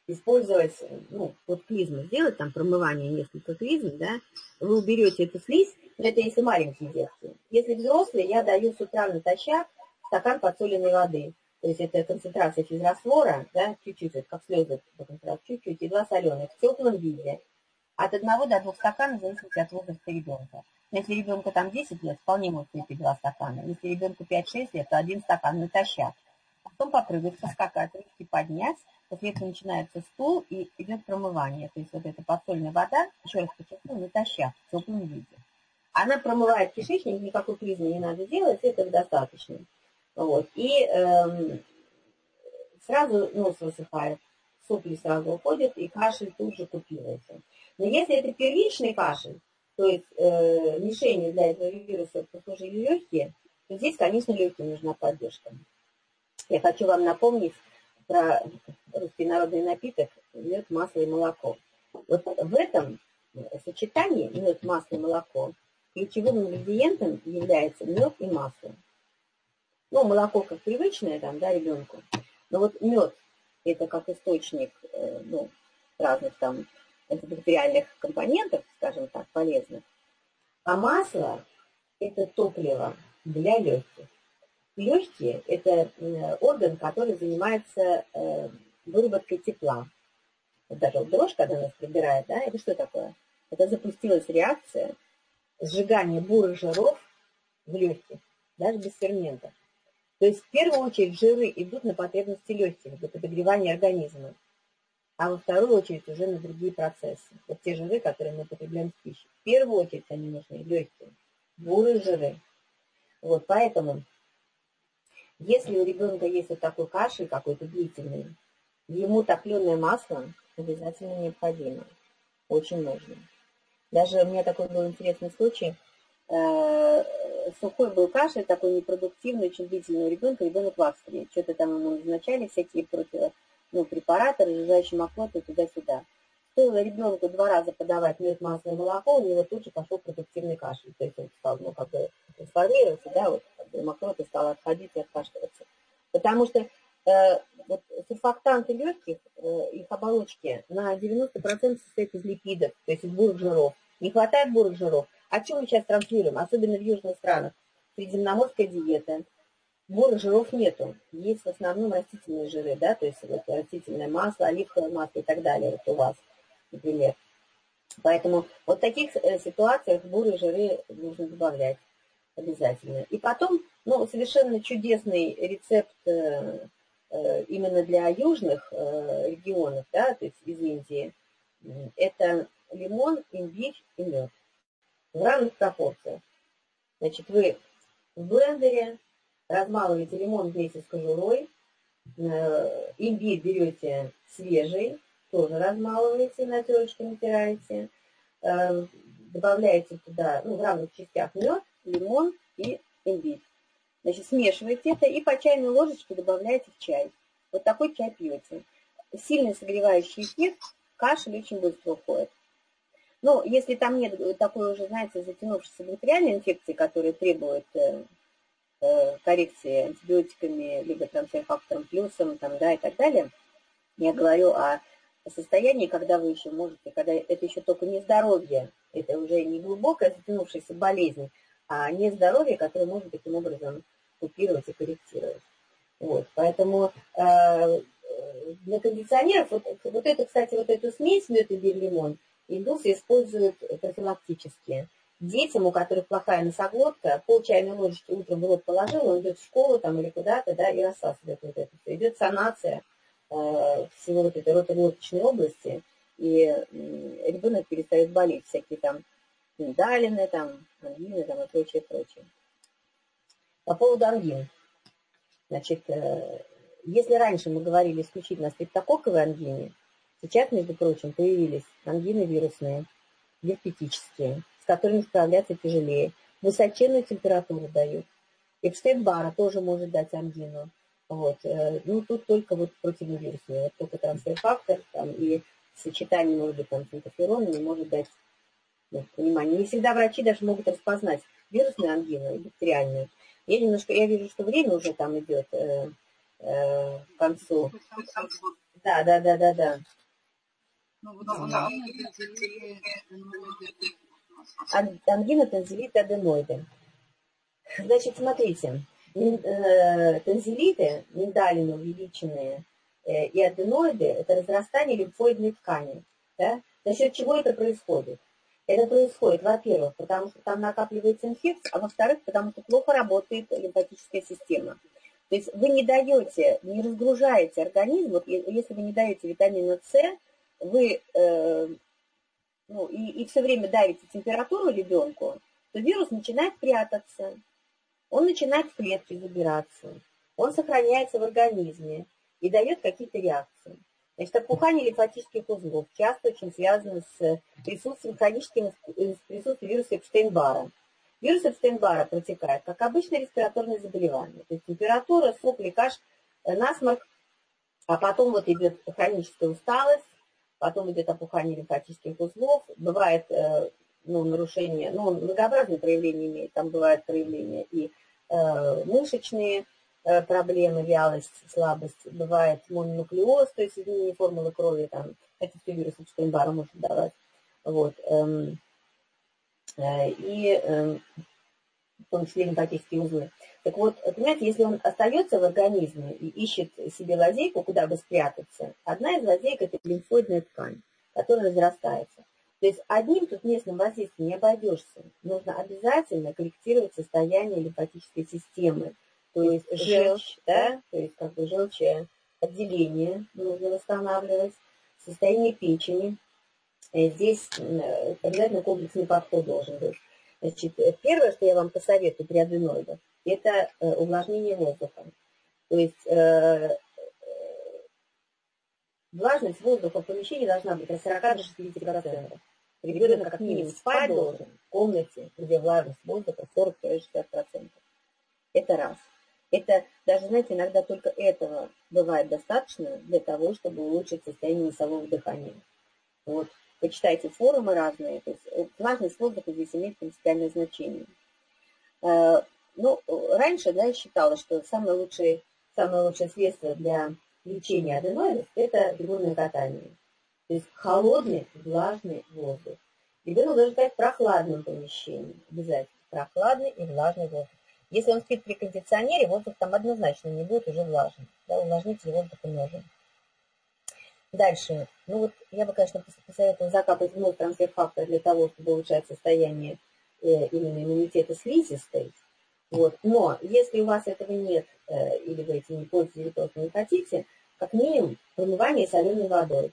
использовать, ну, вот клизму сделать, там промывание несколько клизм, да, вы уберете эту слизь, но это если маленькие детки. Если взрослые, я даю с утра натощак стакан подсоленной воды. То есть это концентрация физраствора, да, чуть-чуть, как слезы, чуть-чуть, и два соленых в теплом виде. От одного до двух стаканов, в зависимости от возраста ребенка. Если ребенку там 10 лет, вполне может выпить два стакана. Если ребенку 5-6 лет, то один стакан натощак. Потом попрыгать, поскакать, руки поднять. После этого начинается стул и идет промывание. То есть вот эта подсольная вода, еще раз подчеркну, натощак, в теплом виде. Она промывает кишечник, никакой клизмы не надо делать, этого достаточно. Вот. И эм, сразу нос высыхает, сопли сразу уходят, и кашель тут же купируется. Но если это первичный кашель, то есть э, мишенью для этого вируса послужили легкие, то здесь, конечно, легким нужна поддержка. Я хочу вам напомнить про русский народный напиток мед, масло и молоко. Вот в этом сочетании мед, масло и молоко ключевым ингредиентом является мед и масло. Ну, молоко как привычное там, да, ребенку. Но вот мед это как источник, э, ну, разных там антибактериальных компонентов, скажем так, полезных. А масло – это топливо для легких. Легкие – это орган, который занимается э, выработкой тепла. Вот даже вот дрожь, когда нас пробирает, да, это что такое? Это запустилась реакция сжигания бурых жиров в легких, даже без ферментов. То есть в первую очередь жиры идут на потребности легких для подогревания организма а во вторую очередь уже на другие процессы. Вот те жиры, которые мы потребляем в пищу. В первую очередь они нужны легкие, бурые жиры. Вот поэтому, если у ребенка есть вот такой кашель какой-то длительный, ему топленое масло обязательно необходимо. Очень нужно. Даже у меня такой был интересный случай. Э, сухой был кашель, такой непродуктивный, очень длительный у ребенка, ребенок в Австрии. Что-то там ему назначали всякие против ну, препараты, разжижающие мокроты туда-сюда. Стоило ребенку два раза подавать мед, масло и молоко, у него тут же пошел продуктивный кашель. То есть он стал, ну, как бы трансформироваться, да, вот как бы мокроты стал отходить и откашливаться. Потому что э, вот сурфактанты легких, э, их оболочки на 90% состоят из липидов, то есть из бурых жиров. Не хватает бурых жиров. О чем мы сейчас транслируем, особенно в южных странах? Средиземноморская диета, Бурых жиров нету. Есть в основном растительные жиры, да, то есть вот растительное масло, оливковое масло и так далее, вот у вас, например. Поэтому вот в таких э, ситуациях бурые жиры нужно добавлять обязательно. И потом, ну, совершенно чудесный рецепт э, э, именно для южных регионов, да, то есть из Индии, это лимон, имбирь и мед в равных пропорциях. Значит, вы в блендере размалываете лимон вместе с кожурой, имбирь берете свежий, тоже размалываете, на терочке натираете, э, добавляете туда, ну, в равных частях мед, лимон и имбирь. Значит, смешиваете это и по чайной ложечке добавляете в чай. Вот такой чай пьете. Сильный согревающий эффект, кашель очень быстро уходит. Но если там нет такой уже, знаете, затянувшейся бактериальной инфекции, которая требует э, Э, коррекции антибиотиками, либо трансферфактором плюсом, там, да, и так далее. Я говорю о состоянии, когда вы еще можете, когда это еще только не здоровье, это уже не глубокая затянувшаяся болезнь, а не здоровье, которое можно таким образом купировать и корректировать. Вот, поэтому э, для кондиционеров, вот, вот это, кстати, вот эту смесь мед и лимон, индусы используют профилактически детям, у которых плохая носоглотка, пол чайной ложечки утром в рот положил, он идет в школу там или куда-то, да, и рассасывает вот это. Идет санация всего вот этой ротоглоточной области, и э, ребенок перестает болеть, всякие там миндалины, там, ангины, там и прочее, прочее. По поводу ангин. Значит, э, если раньше мы говорили исключительно о стрептококковой ангине, сейчас, между прочим, появились ангины вирусные, герпетические, с которыми справляться тяжелее. Высоченную температуру дают. Эпштейн-бара тоже может дать ангину. Вот. Э, ну, тут только вот противовирусные, вот только трансфер-фактор там, и сочетание, может быть, там, с интерферонами может дать ну, понимание. Не всегда врачи даже могут распознать вирусную ангину и бактериальную. Я немножко, я вижу, что время уже там идет э, э, к концу. Да, да, да, да, да. Ну, вот ангина, танзелит, аденоиды. Значит, смотрите, э, танзелиты, миндалины увеличенные, э, и аденоиды – это разрастание лимфоидной ткани. Да? За счет чего это происходит? Это происходит, во-первых, потому что там накапливается инфекция, а во-вторых, потому что плохо работает лимфатическая система. То есть вы не даете, не разгружаете организм, вот если вы не даете витамина С, вы э, ну, и, и все время давите температуру ребенку, то вирус начинает прятаться, он начинает в клетки забираться, он сохраняется в организме и дает какие-то реакции. Значит, опухание лимфатических узлов часто очень связано с присутствием хроническим с присутствием вируса Эпштейн-Бара. Вирус Эпштейн-Бара протекает, как обычное респираторное заболевание. То есть температура, сопли, каш, насморк, а потом вот идет хроническая усталость, потом идет опухание лимфатических узлов, бывает э, ну, нарушение, ну, многообразные проявления имеет, там бывают проявления и э, мышечные, Э, проблемы, вялость, слабость, бывает мононуклеоз, то есть изменение формулы крови, там, хотя все вирусы Штейнбара может давать. Вот. Эм, э, и эм, в том числе лимфатические узлы. Так вот, понимаете, если он остается в организме и ищет себе лазейку, куда бы спрятаться, одна из лазеек – это лимфоидная ткань, которая разрастается. То есть одним тут местным воздействием не обойдешься. Нужно обязательно корректировать состояние лимфатической системы, то есть желчь, да, то есть как бы желчное отделение нужно восстанавливать, состояние печени. И здесь обязательно комплексный подход должен быть. Значит, первое, что я вам посоветую при аденоидах, это э, увлажнение воздуха. То есть э, э, влажность воздуха в помещении должна быть от 40 до 60%. Ребенок как минимум спать должен в комнате, где влажность воздуха 40-60%. Это раз. Это даже, знаете, иногда только этого бывает достаточно для того, чтобы улучшить состояние носового дыхания. Вот. Почитайте форумы разные. То есть э, влажность воздуха здесь имеет принципиальное значение. Э, ну, раньше, да, я считала, что самое лучшее, самое лучшее средство для лечения аденоидов – это фигурное катание. То есть холодный, влажный воздух. Ребенок должен стать в прохладном помещении. Обязательно. Прохладный и влажный воздух. Если он спит при кондиционере, воздух там однозначно не будет уже влажным. Да, увлажнитель воздуха нужен. Дальше. Ну вот я бы, конечно, посоветовала закапать в нос трансфер-фактор для того, чтобы улучшать состояние э, именно иммунитета слизистой. Вот. Но если у вас этого нет, э, или вы этим не пользуетесь, или просто не хотите, как минимум промывание соленой водой.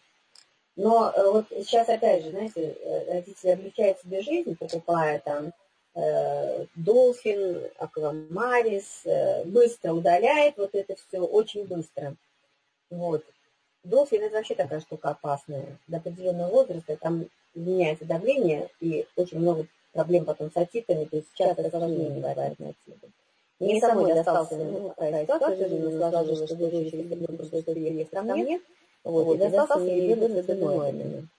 Но э, вот сейчас, опять же, знаете, э, родители облегчают себе жизнь, покупая там Э, Долфин, Аквамарис, э, быстро удаляет вот это все, очень быстро. Вот. Долфин это вообще такая штука опасная. До определенного возраста там меняется давление и очень много проблем потом с отитами, то есть часто осложнения бывает на отиты. Мне самой достался, ну, такая ситуация, жизнь сложилась, что дочери через пришлось переехать ко мне, вот, и достался мне ребенок с аденоидами.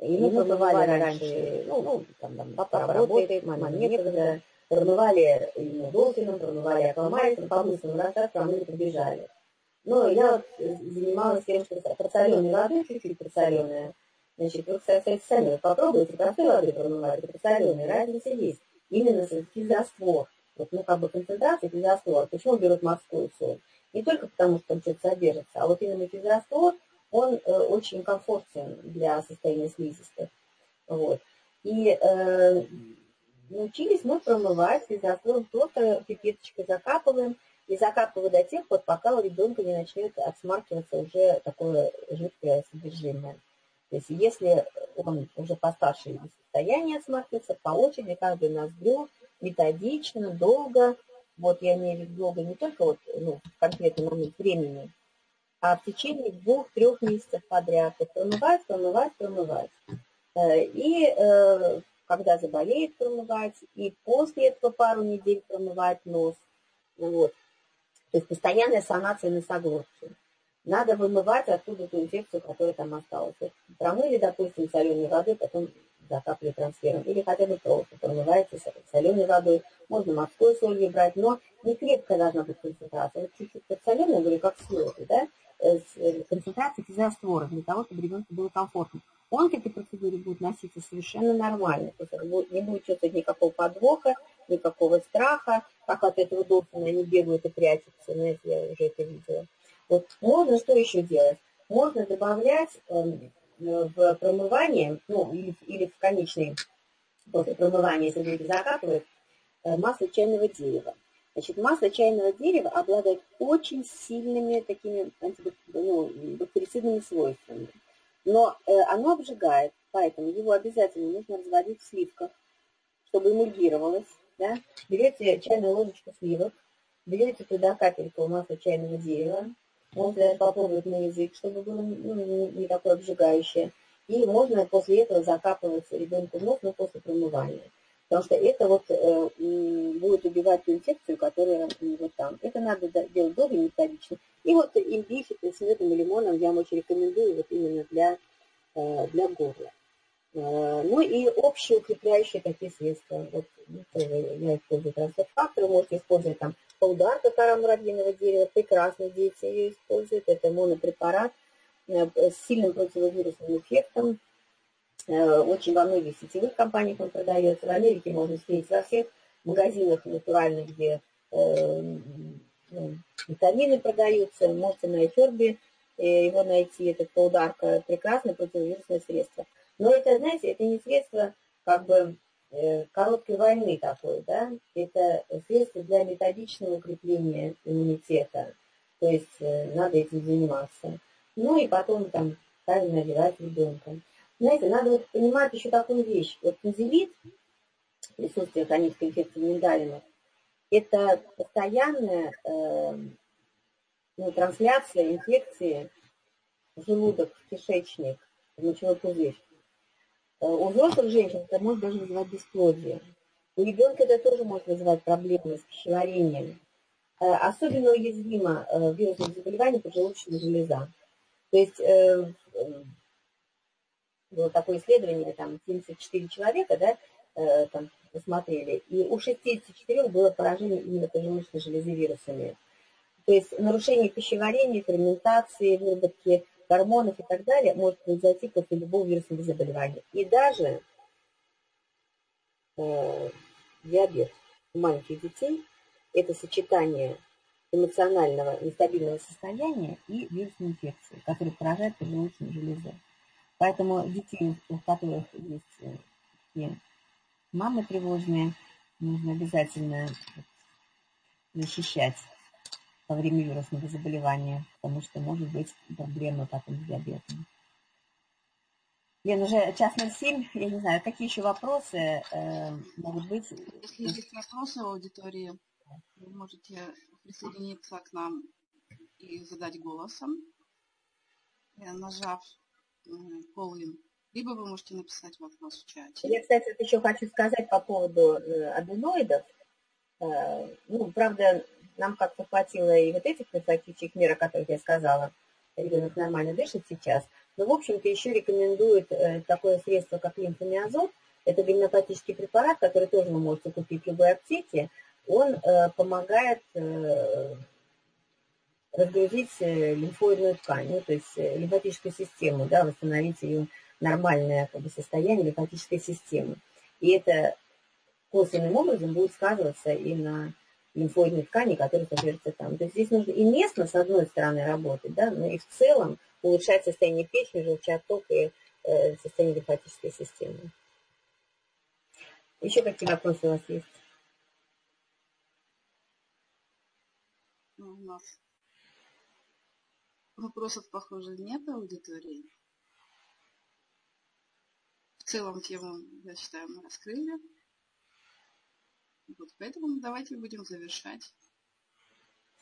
И мы промывали раньше, ну, ну там, там папа работает, мама некогда, промывали ему долфином, промывали аквамарисом, по-быстрому достаточно, а мы не побежали. Но я вот занималась тем, что подсоленой воды, чуть-чуть подсоленная, значит, вы, кстати, сами попробуйте простой воды промывать, это разница есть. Именно физраствор, вот, ну, как бы концентрация физраствора. Почему берут морскую соль? Не только потому, что там что-то содержится, а вот именно физраствор – он э, очень комфортен для состояния слизистых. Вот. И э, научились мы промывать физраствором просто пипеточкой закапываем, и закапываю до тех пор, пока у ребенка не начнет отсмаркиваться уже такое жидкое содержимое. То есть если он уже постарше состояние отсмаркивается, по очереди каждый ноздрю, методично, долго, вот я имею в виду долго не только вот, ну, в конкретный момент времени, а в течение двух-трех месяцев подряд. И промывать, промывать, промывать. Э, и э, когда заболеет, промывать, и после этого пару недель промывать нос. Вот. То есть постоянная санация носоглотки. Надо вымывать оттуда ту инфекцию, которая там осталась. Промыли, допустим, соленой водой, потом закапали трансфером. Или хотя бы просто промываете соленой водой. Можно морской солью брать, но не крепкая должна быть концентрация. Вот чуть-чуть подсоленая, говорю, как слезы, да? концентрации физиостворов для того, чтобы ребенку было комфортно. Он к этой процедуре будет носиться совершенно нормально. То есть не будет чувствовать никакого подвоха, никакого страха, как от этого Долфина они бегают и прячутся, знаете, я уже это видела. Вот можно что еще делать? Можно добавлять эм, в промывание, ну, или, или в конечный, после промывания, если люди закапывают, э, масло чайного дерева. Значит, масло чайного дерева обладает очень сильными такими ну, свойствами. Но э, оно обжигает, поэтому его обязательно нужно разводить в сливках, чтобы эмульгировалось. Да? Берете чайную ложечку сливок, берете туда капельку масла чайного дерева, можно попробовать на язык, чтобы было ну, не такое обжигающее. И можно после этого закапывать ребенку в нос, но после промывания. Потому что это вот э, будет убивать ту инфекцию, которая вот там. Это надо делать долго и методично. И вот имбирь с медом и лимоном я вам очень рекомендую вот именно для, э, для горла. Э, ну и общие укрепляющие такие средства. Вот, ну, я использую трансфер-фактор, можете использовать там полдарка кора муравьиного дерева, прекрасно дети ее используют. Это монопрепарат э, с сильным противовирусным эффектом. Э, очень во многих сетевых компаниях он продается. В Америке можно встретить во всех магазинах натуральных, где э, ну, витамины продаются. Можете на Эфербе его найти, этот полдарка. Прекрасное противовирусное средство. Но это, знаете, это не средство как бы короткой войны такой, да, это средство для методичного укрепления иммунитета, то есть э, надо этим заниматься. Ну и потом там правильно одевать ребенка. Знаете, надо вот понимать еще такую вещь. Вот конзилит, присутствие хронической инфекции миндалинов, это постоянная э, ну, трансляция инфекции в желудок, в кишечник, в мочевой пузырь. Э, у взрослых женщин это может даже вызывать бесплодие. У ребенка это тоже может вызывать проблемы с пищеварением. Э, особенно уязвимо э, вирусное заболевание поджелудочная железа. То есть было такое исследование, там 74 человека, да, там посмотрели, и у 64 было поражение именно поджелудочной железы вирусами. То есть нарушение пищеварения, ферментации, выработки гормонов и так далее может произойти после любого вирусного заболевания. И даже э, диабет у маленьких детей – это сочетание эмоционального нестабильного состояния и вирусной инфекции, которая поражает поджелудочную железу. Поэтому детей, у которых есть э, такие мамы тревожные, нужно обязательно защищать во время вирусного заболевания, потому что может быть проблема потом с диабетом. Лен, уже час 07, я не знаю, какие еще вопросы э, могут быть? Если есть вопросы в аудитории, вы можете присоединиться к нам и задать голосом, э, нажав э, call либо вы можете написать вопрос в чате. Я, кстати, вот еще хочу сказать по поводу э, аденоидов. Ну, правда, нам как-то хватило и вот этих профилактических мер, о которых я сказала. Ребенок нормально дышит сейчас. Но, в общем-то, еще рекомендуют э, такое средство, как лимфомиазот. Это гомеопатический препарат, который тоже вы можете купить в любой аптеке. Он э, помогает э, разгрузить лимфоидную ткань, ну, то есть лимфатическую систему, да, восстановить ее нормальное как бы, состояние лимфатической системы. И это косвенным образом будет сказываться и на лимфоидной ткани, которые содержатся там. То есть здесь нужно и местно, с одной стороны, работать, да, но и в целом улучшать состояние печени, желчаток и э, состояние лимфатической системы. Еще какие вопросы у вас есть? Ну, у нас вопросов, похоже, нет аудитории. В целом тему, я считаю, мы раскрыли. Вот поэтому давайте будем завершать.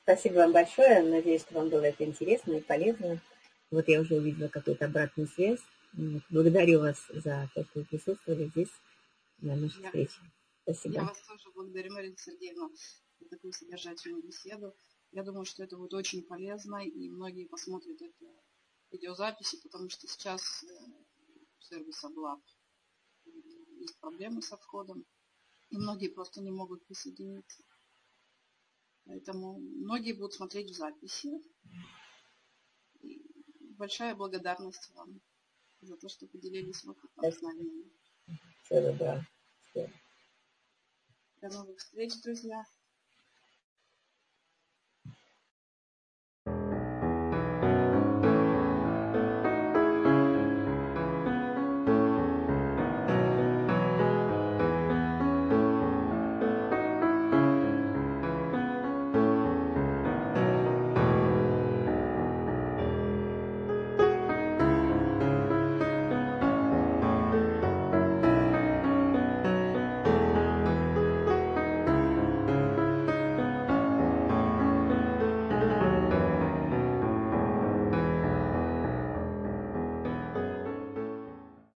Спасибо вам большое. Надеюсь, что вам было это интересно и полезно. Вот я уже увидела какую-то обратную связь. Благодарю вас за то, что вы присутствовали здесь на нашей я, встрече. Спасибо. Я вас тоже благодарю, Марина Сергеевна, за такую содержательную беседу. Я думаю, что это будет очень полезно, и многие посмотрят это видеозаписи, потому что сейчас э, сервис Облаб есть проблемы со входом. И многие просто не могут присоединиться. Поэтому многие будут смотреть в записи. большая благодарность вам за то, что поделились опытом с нами. Всего доброго. До новых встреч, друзья.